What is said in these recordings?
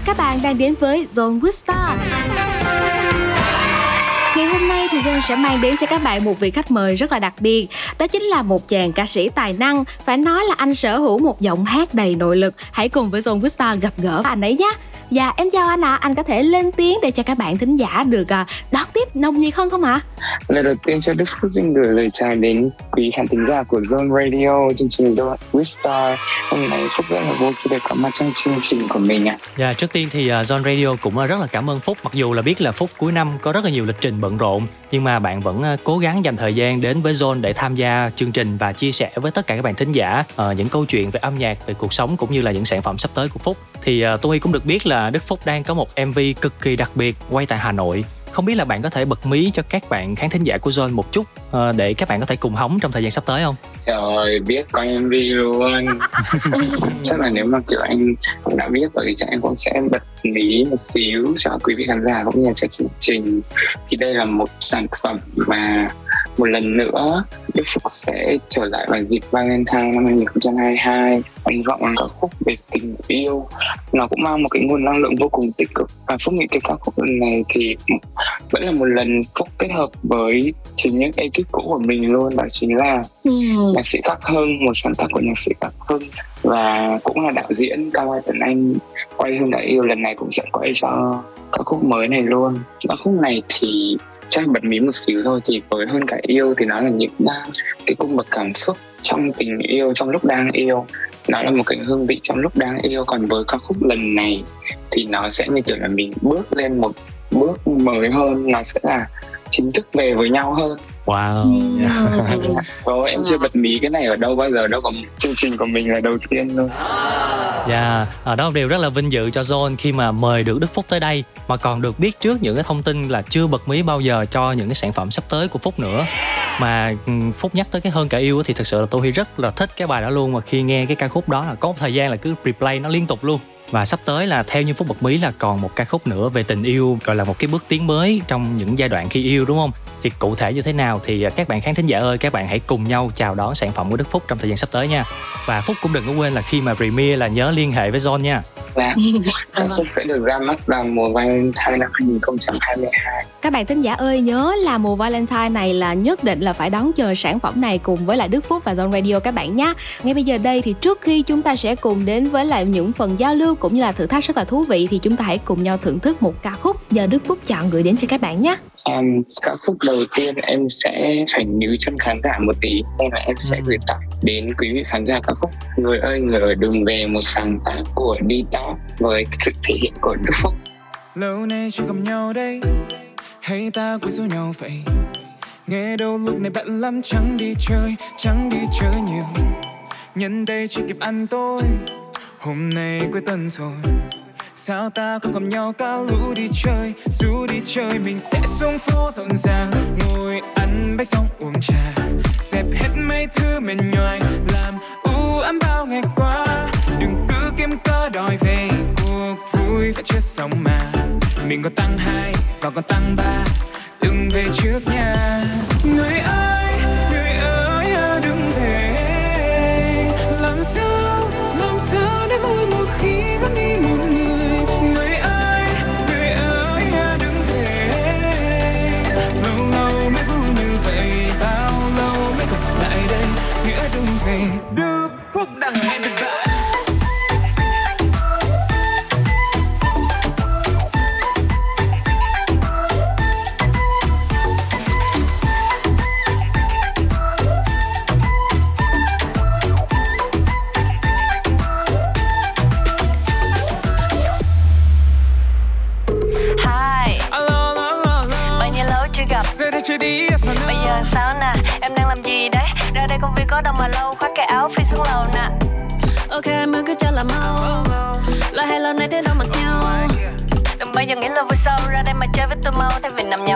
ơn các bạn đang đến với Zone Wistar. Ngày hôm nay thì John sẽ mang đến cho các bạn một vị khách mời rất là đặc biệt. Đó chính là một chàng ca sĩ tài năng. Phải nói là anh sở hữu một giọng hát đầy nội lực. Hãy cùng với John Wistar gặp gỡ anh ấy nhé. Dạ em chào anh ạ, à. anh có thể lên tiếng để cho các bạn thính giả được uh, đón tiếp nồng nhiệt hơn không ạ? À? Lời đầu tiên cho Đức Phúc xin gửi lời chào đến quý khán thính giả của Zone Radio, chương trình Zone with Star. Hôm nay Phúc rất là vui khi được có mặt trong chương trình của mình ạ. À. Dạ, trước tiên thì uh, Zone Radio cũng uh, rất là cảm ơn Phúc, mặc dù là biết là Phúc cuối năm có rất là nhiều lịch trình bận rộn, nhưng mà bạn vẫn cố gắng dành thời gian đến với Zone để tham gia chương trình và chia sẻ với tất cả các bạn thính giả những câu chuyện về âm nhạc, về cuộc sống cũng như là những sản phẩm sắp tới của Phúc. Thì tôi cũng được biết là Đức Phúc đang có một MV cực kỳ đặc biệt quay tại Hà Nội không biết là bạn có thể bật mí cho các bạn khán thính giả của Zone một chút ờ, để các bạn có thể cùng hóng trong thời gian sắp tới không? Trời biết coi MV luôn. Chắc là nếu mà kiểu anh cũng đã biết rồi thì chắc em cũng sẽ bật mí một xíu cho quý vị khán giả cũng như là cho chương trình. Thì đây là một sản phẩm mà một lần nữa Đức Phúc sẽ trở lại vào dịp Valentine năm 2022 hy vọng là ca khúc về tình yêu. Nó cũng mang một cái nguồn năng lượng vô cùng tích cực. Và Phúc nghĩ cái ca khúc lần này thì vẫn là một lần Phúc kết hợp với chính những ekip cũ của mình luôn đó chính là ừ nhạc sĩ Khắc Hưng một sáng tác của nhạc sĩ Khắc Hưng và cũng là đạo diễn Cao Ai Tấn Anh quay Hương Đã Yêu, lần này cũng sẽ quay cho ca khúc mới này luôn. Ca khúc này thì cho bật mí một xíu thôi, thì với hơn cả yêu thì nó là những à, cái cung bậc cảm xúc trong tình yêu, trong lúc đang yêu. Nó là một cái hương vị trong lúc đang yêu. Còn với ca khúc lần này thì nó sẽ như kiểu là mình bước lên một bước mới hơn. Nó sẽ là chính thức về với nhau hơn. Wow. Yeah. Thôi em chưa bật mí cái này ở đâu bao giờ đâu có chương trình của mình là đầu tiên luôn. Dạ, yeah. đó là điều rất là vinh dự cho Zone khi mà mời được Đức Phúc tới đây mà còn được biết trước những cái thông tin là chưa bật mí bao giờ cho những cái sản phẩm sắp tới của Phúc nữa. Mà ừ, Phúc nhắc tới cái hơn cả yêu thì thật sự là tôi rất là thích cái bài đó luôn mà khi nghe cái ca khúc đó là có một thời gian là cứ replay nó liên tục luôn và sắp tới là theo như phúc bật mí là còn một ca khúc nữa về tình yêu, gọi là một cái bước tiến mới trong những giai đoạn khi yêu, đúng không? Thì cụ thể như thế nào thì à, các bạn khán thính giả ơi, các bạn hãy cùng nhau chào đón sản phẩm của Đức Phúc trong thời gian sắp tới nha. Và Phúc cũng đừng có quên là khi mà premiere là nhớ liên hệ với John nha. Dạ, ca khúc sẽ được ra mắt vào mùa Valentine năm 2022 Các bạn thính giả ơi nhớ là mùa Valentine này là nhất định là phải đón chờ sản phẩm này cùng với lại Đức Phúc và Zone Radio các bạn nhé Ngay bây giờ đây thì trước khi chúng ta sẽ cùng đến với lại những phần giao lưu cũng như là thử thách rất là thú vị thì chúng ta hãy cùng nhau thưởng thức một ca khúc giờ Đức Phúc chọn gửi đến cho các bạn nhé um, ca khúc đầu tiên em sẽ phải níu chân khán giả một tí nên là em sẽ ừ. gửi tặng đến quý vị khán giả ca khúc người ơi người ở đường về một sáng tác của đi đó với sự thể hiện của Đức Phúc. Lâu nay chưa gặp nhau đây, hay ta quên số nhau vậy? Nghe đâu lúc này bận lắm, chẳng đi chơi, chẳng đi chơi nhiều. Nhân đây chưa kịp ăn tối, hôm nay cuối tuần rồi. Sao ta không gặp nhau cả lũ đi chơi, dù đi chơi mình sẽ xuống phố rộn ràng. Ngồi ăn bánh xong uống trà, dẹp hết mấy thứ mệt nhoài, làm có đòi về cuộc vui phải chưa xong mà. Mình còn tăng hai và còn tăng ba. Đừng về trước nha.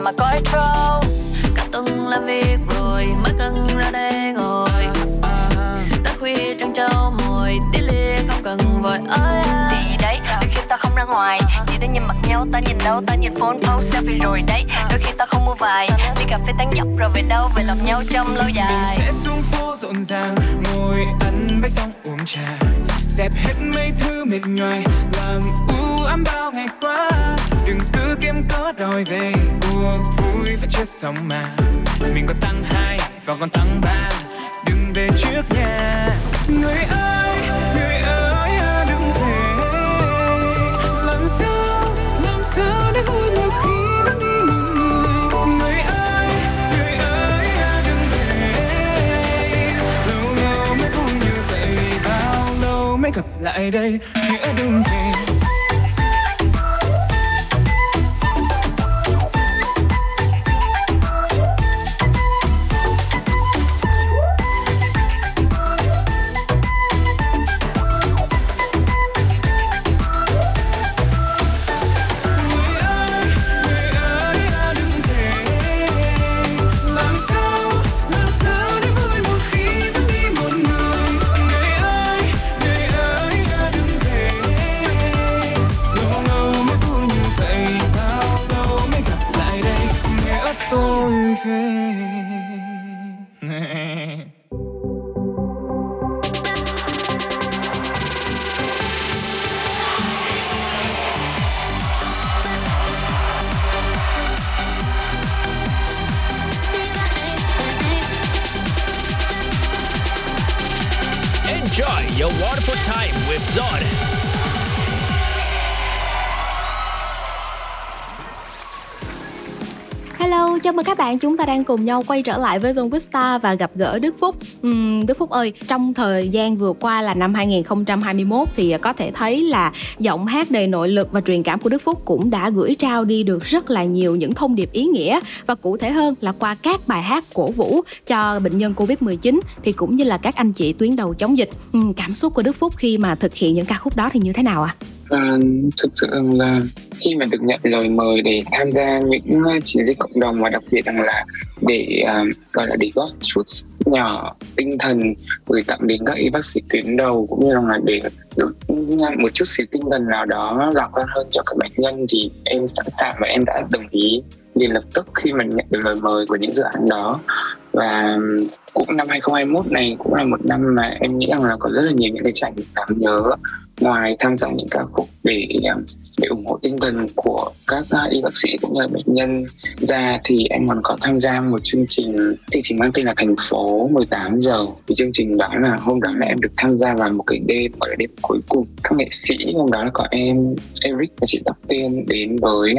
Mà có intro Cả tuần làm việc rồi Mới cần ra đây ngồi. Đã khuya trăng trâu mồi Tí lia không cần vội ơi Thì đấy, đôi khi ta không ra ngoài. Chỉ ta nhìn mặt nhau, ta nhìn đâu Ta nhìn phone post selfie rồi đấy. Đôi khi ta không mua vài Ly cà phê tán dọc rồi về đâu Về lòng nhau trong lâu dài. Mình sẽ xuống phố rộn ràng Ngồi ăn bánh xong uống trà. Dẹp hết mấy thứ mệt nhoài làm u ám bao ngày cứ kiếm có đòi về, cuộc vui và chết sống mà. Mình còn tăng hai và còn tăng ba, đừng về trước nhà người ơi người ơi à, đừng về. Làm sao làm sao để vui một khi mất đi một người. Người ơi người ơi à, đừng về. Lâu lâu mới vui như vậy, bao lâu mới gặp lại đây? Nghĩa đừng về. Bạn. Chúng ta đang cùng nhau quay trở lại với Zone Vista và gặp gỡ Đức Phúc. Uhm, Đức Phúc ơi, trong thời gian vừa qua là năm 2021 thì à, có thể thấy là giọng hát đầy nội lực và truyền cảm của Đức Phúc cũng đã gửi trao đi được rất là nhiều những thông điệp ý nghĩa và cụ thể hơn là qua các bài hát cổ vũ cho bệnh nhân Covid-19 thì cũng như là các anh chị tuyến đầu chống dịch. Uhm, cảm xúc của Đức Phúc khi mà thực hiện những ca khúc đó thì như thế nào ạ? À? À, thực sự là khi mà được nhận lời mời để tham gia những ờ, chiến dịch cộng đồng và đặc biệt rằng là để uh, gọi là để góp chút nhỏ tinh thần gửi tặng đến các y bác sĩ tuyến đầu cũng như là để được một chút xíu tinh thần nào đó lạc quan hơn cho các bệnh nhân thì em sẵn sàng và em đã đồng ý liền lập tức khi mà nhận được lời mời của những dự án đó. Và cũng năm 2021 này cũng là một năm mà em nghĩ rằng là có rất là nhiều những cái trải nghiệm đáng nhớ ngoài tham gia những ca khúc để um, để ủng hộ tinh thần của các uh, y bác sĩ cũng như là bệnh nhân. Ra thì em còn có tham gia một chương trình chương trình mang tên là thành phố 18 giờ. Thì chương trình đó là hôm đó là em được tham gia vào một cái đêm gọi là đêm cuối cùng. Các nghệ sĩ hôm đó là có em Eric và chị Tóc Tiên đến với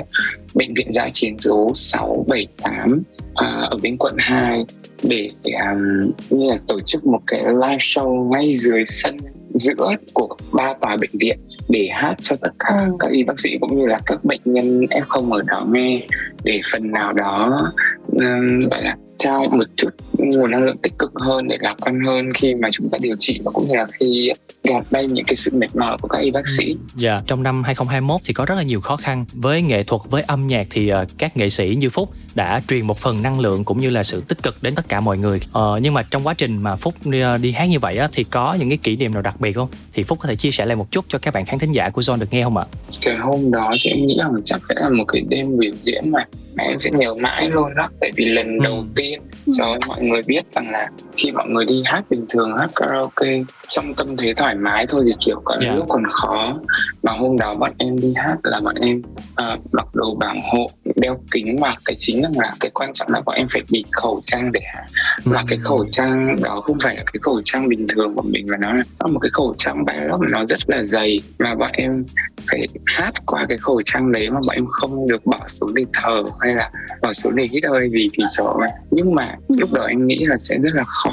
bệnh viện giã chiến số 678 à, uh, ở bên quận 2 để um, như là tổ chức một cái live show ngay dưới sân giữa của ba tòa bệnh viện để hát cho tất cả ừ. các y bác sĩ cũng như là các bệnh nhân F0 ở đó nghe để phần nào đó um, gọi là trao một chút nguồn năng lượng tích cực hơn để lạc quan hơn khi mà chúng ta điều trị và cũng như là khi gạt bay những cái sự mệt mỏi của các y bác sĩ. Dạ, yeah. trong năm 2021 thì có rất là nhiều khó khăn với nghệ thuật với âm nhạc thì uh, các nghệ sĩ như Phúc đã truyền một phần năng lượng cũng như là sự tích cực đến tất cả mọi người. Uh, nhưng mà trong quá trình mà Phúc đi, uh, đi hát như vậy á, thì có những cái kỷ niệm nào đặc biệt không? Thì Phúc có thể chia sẻ lại một chút cho các bạn khán thính giả của John được nghe không ạ? Cái hôm đó thì em nghĩ rằng chắc sẽ là một cái đêm biểu diễn mà mà em sẽ nhớ mãi luôn đó tại vì lần ừ. đầu tiên cho mọi người biết rằng là khi mọi người đi hát bình thường hát karaoke trong tâm thế thoải mái thôi thì kiểu có yeah. lúc còn khó. Mà hôm đó bọn em đi hát là bọn em uh, mặc đồ bảo hộ đeo kính mà cái chính là cái quan trọng là bọn em phải bịt khẩu trang để hát. Mà cái khẩu trang đó không phải là cái khẩu trang bình thường của mình mà nó là một cái khẩu trang bài mà nó rất là dày. Mà bọn em phải hát qua cái khẩu trang đấy mà bọn em không được bỏ xuống để thở hay là bỏ xuống để hít hơi gì thì chỗ nhưng mà lúc đó em nghĩ là sẽ rất là khó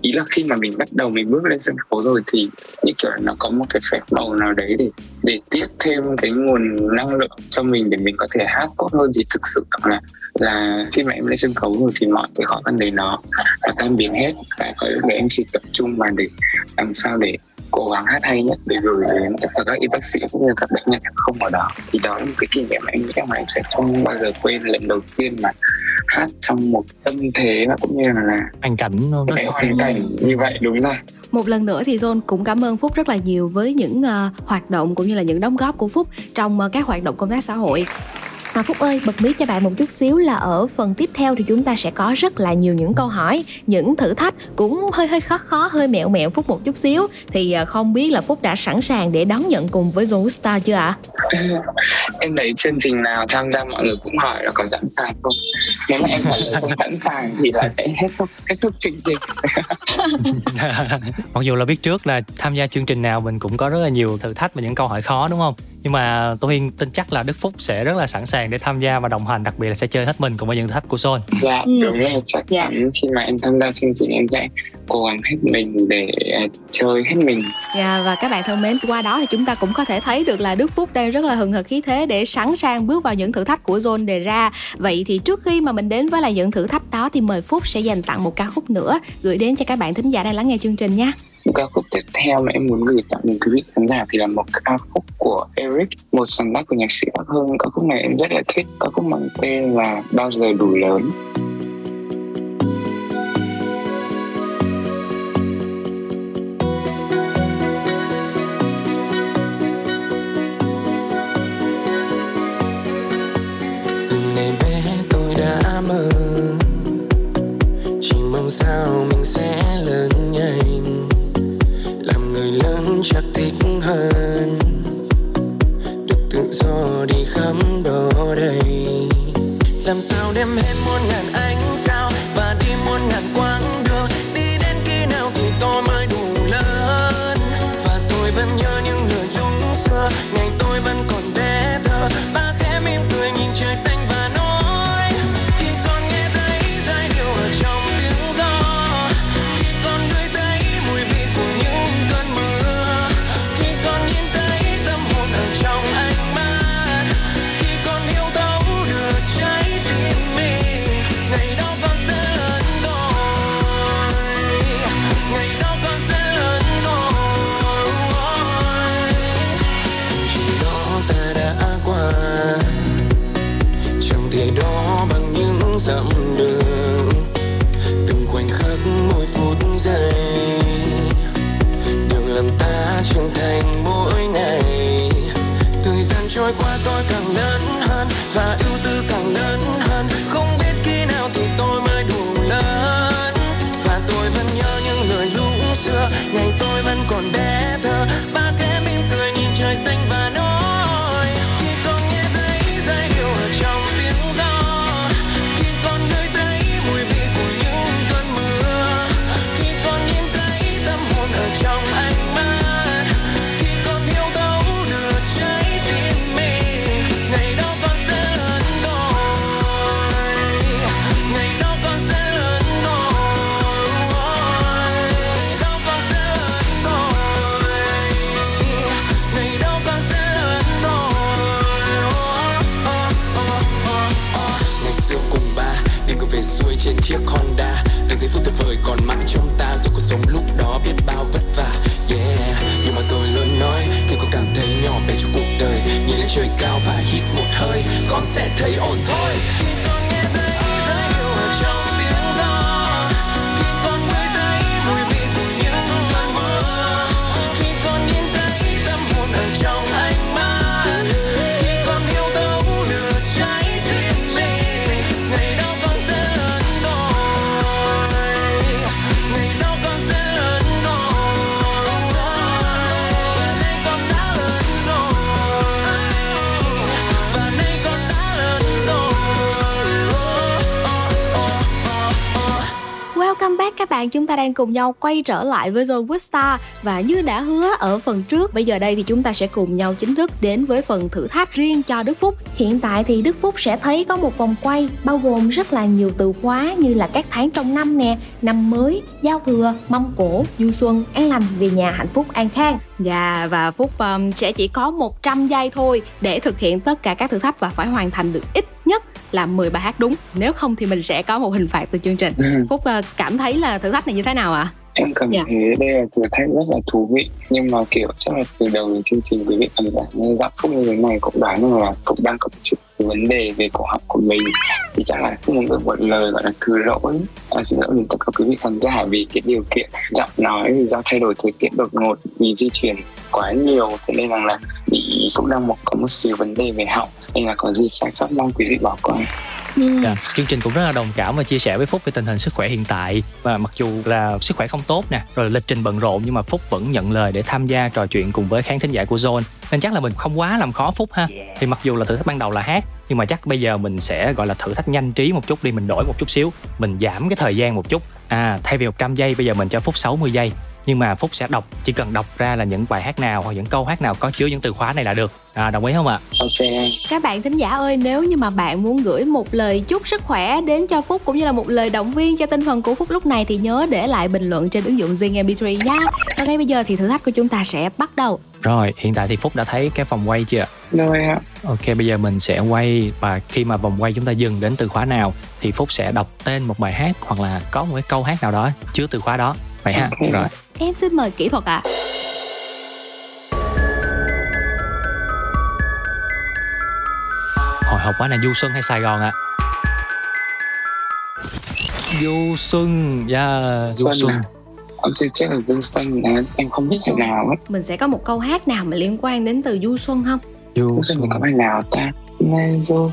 ý là khi mà mình bắt đầu mình bước lên sân khấu rồi thì như kiểu là nó có một cái phép màu nào đấy để để tiếp thêm cái nguồn năng lượng cho mình để mình có thể hát tốt hơn. Thì thực sự là là khi mà em lên sân khấu rồi thì mọi cái khó khăn đấy nó nó tan biến hết. Và có lúc đấy em chỉ tập trung vào để làm sao để cố gắng hát hay nhất để gửi đến tất cả các y bác sĩ cũng như các bệnh nhân không ở đó. Thì đó là một cái kỷ niệm mà em nghĩ là em sẽ không bao giờ quên lần đầu tiên mà hát trong một tâm thế và cũng như là, là hoàn cảnh nó cái hoàn cảnh như vậy đúng rồi một lần nữa thì John cũng cảm ơn Phúc rất là nhiều với những uh, hoạt động cũng như là những đóng góp của Phúc trong uh, các hoạt động công tác xã hội mà phúc ơi bật mí cho bạn một chút xíu là ở phần tiếp theo thì chúng ta sẽ có rất là nhiều những câu hỏi những thử thách cũng hơi hơi khó khó hơi mẹo mẹo phúc một chút xíu. Thì à, không biết là phúc đã sẵn sàng để đón nhận cùng với Zone Star chưa ạ? À? em thấy chương trình nào tham gia mọi người cũng hỏi là có sẵn sàng không? Nếu mà em trả lời không sẵn sàng thì là sẽ hết thúc kết thúc chương trình. Mặc dù là biết trước là tham gia chương trình nào mình cũng có rất là nhiều thử thách và những câu hỏi khó đúng không? Nhưng mà tôi tin chắc là Đức Phúc sẽ rất là sẵn sàng để tham gia và đồng hành đặc biệt là sẽ chơi hết mình cùng với những thử thách của Sol. Dạ ừ. đúng rồi chắc dạ. chắn khi mà em tham gia chương trình em sẽ cố gắng hết mình để à, chơi hết mình. Dạ và các bạn thân mến qua đó thì chúng ta cũng có thể thấy được là Đức Phúc đang rất là hừng hực khí thế để sẵn sàng bước vào những thử thách của Zone đề ra. Vậy thì trước khi mà mình đến với lại những thử thách đó thì mời Phúc sẽ dành tặng một ca khúc nữa gửi đến cho các bạn thính giả đang lắng nghe chương trình nha ca khúc tiếp theo mà em muốn gửi tặng đến quý vị khán giả thì là một ca khúc của Eric, một sáng tác của nhạc sĩ Bắc Hưng. Ca khúc này em rất là thích. Ca khúc mang tên là bao giờ đủ lớn. Cùng nhau quay trở lại với Zone Wistar và như đã hứa ở phần trước bây giờ đây thì chúng ta sẽ cùng nhau chính thức đến với phần thử thách riêng cho Đức Phúc. Hiện tại thì Đức Phúc sẽ thấy có một vòng quay bao gồm rất là nhiều từ khóa như là các tháng trong năm nè năm mới giao thừa mâm cổ du xuân an lành về nhà hạnh phúc an khang. Dạ và Phúc um, sẽ chỉ có 100 giây thôi để thực hiện tất cả các thử thách và phải hoàn thành được ít nhất là 10 bài hát đúng nếu không thì mình sẽ có một hình phạt từ chương trình ừ. phúc uh, cảm thấy là thử thách này như thế nào ạ à? em cảm dạ. thấy đây là thử thách rất là thú vị nhưng mà kiểu chắc là từ đầu đến chương trình quý vị khán giả nghe giọng phúc như thế này cũng đoán rằng là cũng đang có một chút vấn đề về cổ họng của mình thì chắc là muốn được một lời gọi là thứ lỗi à, xin lỗi đến tất cả quý vị khán giả vì cái điều kiện giọng nói vì do thay đổi thời tiết đột ngột vì di chuyển quá nhiều thế nên rằng là cũng đang một có một xíu vấn đề về họng nên là có gì sai sót mong quý vị bỏ qua Ừ. Dạ, chương trình cũng rất là đồng cảm và chia sẻ với Phúc về tình hình sức khỏe hiện tại và mặc dù là sức khỏe không tốt nè, rồi lịch trình bận rộn nhưng mà Phúc vẫn nhận lời để tham gia trò chuyện cùng với khán thính giả của Zone nên chắc là mình không quá làm khó Phúc ha. Thì mặc dù là thử thách ban đầu là hát nhưng mà chắc bây giờ mình sẽ gọi là thử thách nhanh trí một chút đi mình đổi một chút xíu, mình giảm cái thời gian một chút. À thay vì 100 giây bây giờ mình cho Phúc 60 giây nhưng mà Phúc sẽ đọc chỉ cần đọc ra là những bài hát nào hoặc những câu hát nào có chứa những từ khóa này là được. À đồng ý không ạ? ok Các bạn thính giả ơi, nếu như mà bạn muốn gửi một lời chúc sức khỏe đến cho Phúc cũng như là một lời động viên cho tinh thần của Phúc lúc này thì nhớ để lại bình luận trên ứng dụng Zing MP3 nha. Và ngay bây giờ thì thử thách của chúng ta sẽ bắt đầu. Rồi, hiện tại thì Phúc đã thấy cái vòng quay chưa? rồi ạ Ok, bây giờ mình sẽ quay và khi mà vòng quay chúng ta dừng đến từ khóa nào thì Phúc sẽ đọc tên một bài hát hoặc là có một cái câu hát nào đó chứa từ khóa đó. Vậy ha. Ok. Rồi. Em xin mời kỹ thuật ạ. Hồi hộp quá là Du Xuân hay Sài Gòn ạ? Du Xuân, yeah, Du Xuân Xuân. à? Ông chưa chắc là Dương Xuân là em không biết bài nào hết Mình sẽ có một câu hát nào mà liên quan đến từ du xuân không? Du Dương Xuân Xuân. thì có bài nào ta Nên Du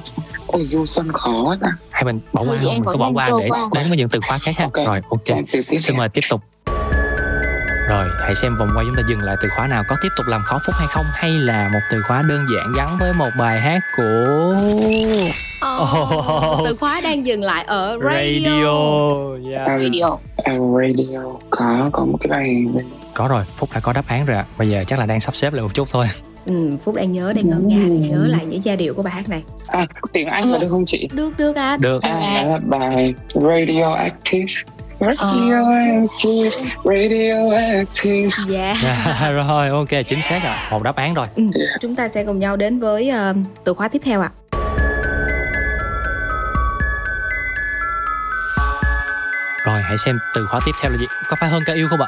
Ôi Du Xuân khó ta Hay mình bỏ qua không? Mình cứ vẫn bỏ qua để qua. đến với những từ khóa khác ha. Ok. Rồi, ok. Tiếp Xin mời tiếp tục. Rồi, hãy xem vòng quay chúng ta dừng lại từ khóa nào có tiếp tục làm khó Phúc hay không hay là một từ khóa đơn giản gắn với một bài hát của Oh, Oh. từ khóa đang dừng lại ở radio. Radio. Yeah. À, Radio à, Radio Có, có một cái bài Có rồi, Phúc đã có đáp án rồi ạ. Bây giờ chắc là đang sắp xếp lại một chút thôi. Ừ, Phúc đang nhớ, đang ngân nga, đang nhớ lại những giai điệu của bài hát này. À, tiếng Anh có được không chị? Được, được à. Được. À, đó là bài Radioactive Radioactive Radioactive Dạ. Dạ, rồi, ok, chính xác ạ. Một đáp án rồi. Ừ, chúng ta sẽ cùng nhau đến với ờ, từ khóa tiếp theo ạ. Rồi, hãy xem từ khóa tiếp theo là gì? Có phải hơn cả yêu không ạ?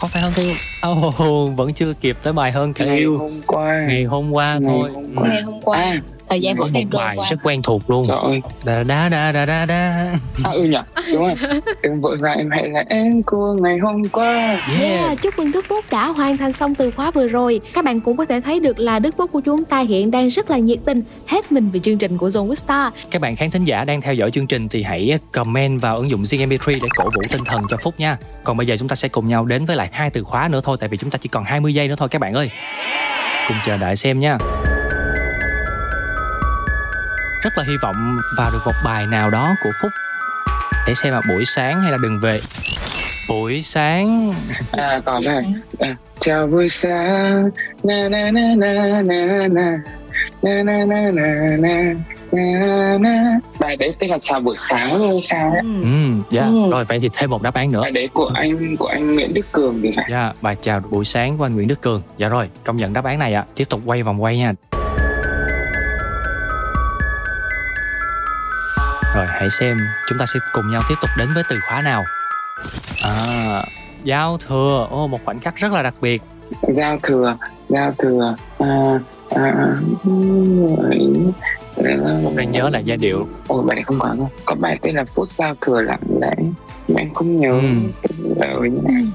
Có phải hơn cả yêu? Oh, vẫn chưa kịp tới bài hơn cả Ngày yêu. hôm qua Ngày hôm qua Ngày thôi. hôm Ừ. qua. ngày hôm qua À, thời gian vẫn đang trôi bài qua rất quen thuộc luôn. trời ơi Đa đa đa đa đa đa. À ừ nhỉ, đúng rồi Em vội vàng em hãy là em của ngày hôm qua Yeah. Yeah, chúc mừng Đức Phúc đã hoàn thành xong từ khóa vừa rồi. Các bạn cũng có thể thấy được là Đức Phúc của chúng ta hiện đang rất là nhiệt tình, hết mình vì chương trình của Zone with Star. Các bạn khán thính giả đang theo dõi chương trình thì hãy comment vào ứng dụng Zing MP3 để cổ vũ tinh thần cho Phúc nha. Còn bây giờ chúng ta sẽ cùng nhau đến với lại hai từ khóa nữa thôi tại vì chúng ta chỉ còn 20 giây nữa thôi các bạn ơi. Cùng chờ đợi xem nha. Rất là hy vọng vào được một bài nào đó của Phúc để xem là buổi sáng hay là đừng về. Buổi sáng À còn đây à, Chào buổi sáng Na na na na na na Na na na na na na na Bài đấy tên là Chào buổi sáng luôn sao ấy Ừ. Ừ, dạ. Ừ. Rồi vậy thì thêm một đáp án nữa. Bài đấy của anh của anh Nguyễn Đức Cường thì phải Dạ, bài chào buổi sáng của anh Nguyễn Đức Cường. Dạ rồi, công nhận đáp án này ạ. Tiếp tục quay vòng quay nha. Rồi, hãy xem chúng ta sẽ cùng nhau tiếp tục đến với từ khóa nào. À, giao thừa. Ô, một khoảnh khắc rất là đặc biệt. Giao thừa Giao thừa à, à, ผม đang nhớ lại giai điệu. Ôi bài này không có đâu Có bài tên là Phút Giao Thừa Lặng Lẽ em không nhớ Ừ.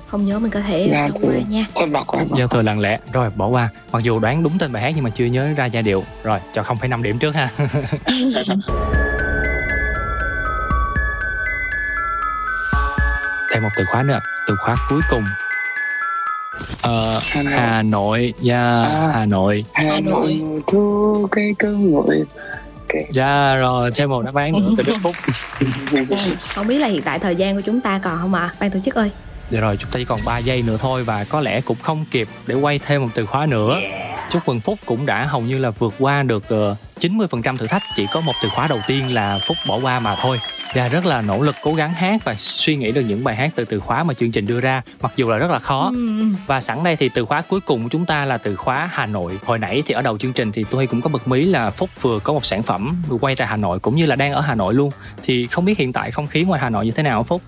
Không nhớ mình có thể Giao thừa. qua nha. Thôi bỏ qua bỏ Giao thừa lặng lẽ. Rồi, bỏ qua. Mặc dù đoán đúng tên bài hát nhưng mà chưa nhớ ra giai điệu. Rồi, cho 0,5 điểm trước ha. Thêm một từ khóa nữa. Từ khóa cuối cùng. Ờ, Hà Nội. Hà Nội, yeah, À. Hà Nội. Hà Nội thu cây cơm nguội Dạ rồi, thêm một đáp án nữa từ Đức Phúc. Không biết là hiện tại thời gian của chúng ta còn không ạ? Ban tổ chức ơi. Dạ rồi, chúng ta chỉ còn 3 giây nữa thôi và có lẽ cũng không kịp để quay thêm một từ khóa nữa. Chúc mừng Phúc cũng đã hầu như là vượt qua được ờ, 90% thử thách, chỉ có một từ khóa đầu tiên là Phúc bỏ qua mà thôi. Và rất là nỗ lực cố gắng hát và suy nghĩ được những bài hát từ từ khóa mà chương trình đưa ra, mặc dù là rất là khó. Ừ. Và sẵn đây thì từ khóa cuối cùng của chúng ta là từ khóa Hà Nội. Hồi nãy thì ở đầu chương trình thì tôi cũng có bật mí là Phúc vừa có một sản phẩm vừa quay tại Hà Nội cũng như là đang ở Hà Nội luôn. Thì không biết hiện tại không khí ngoài Hà Nội như thế nào Phúc?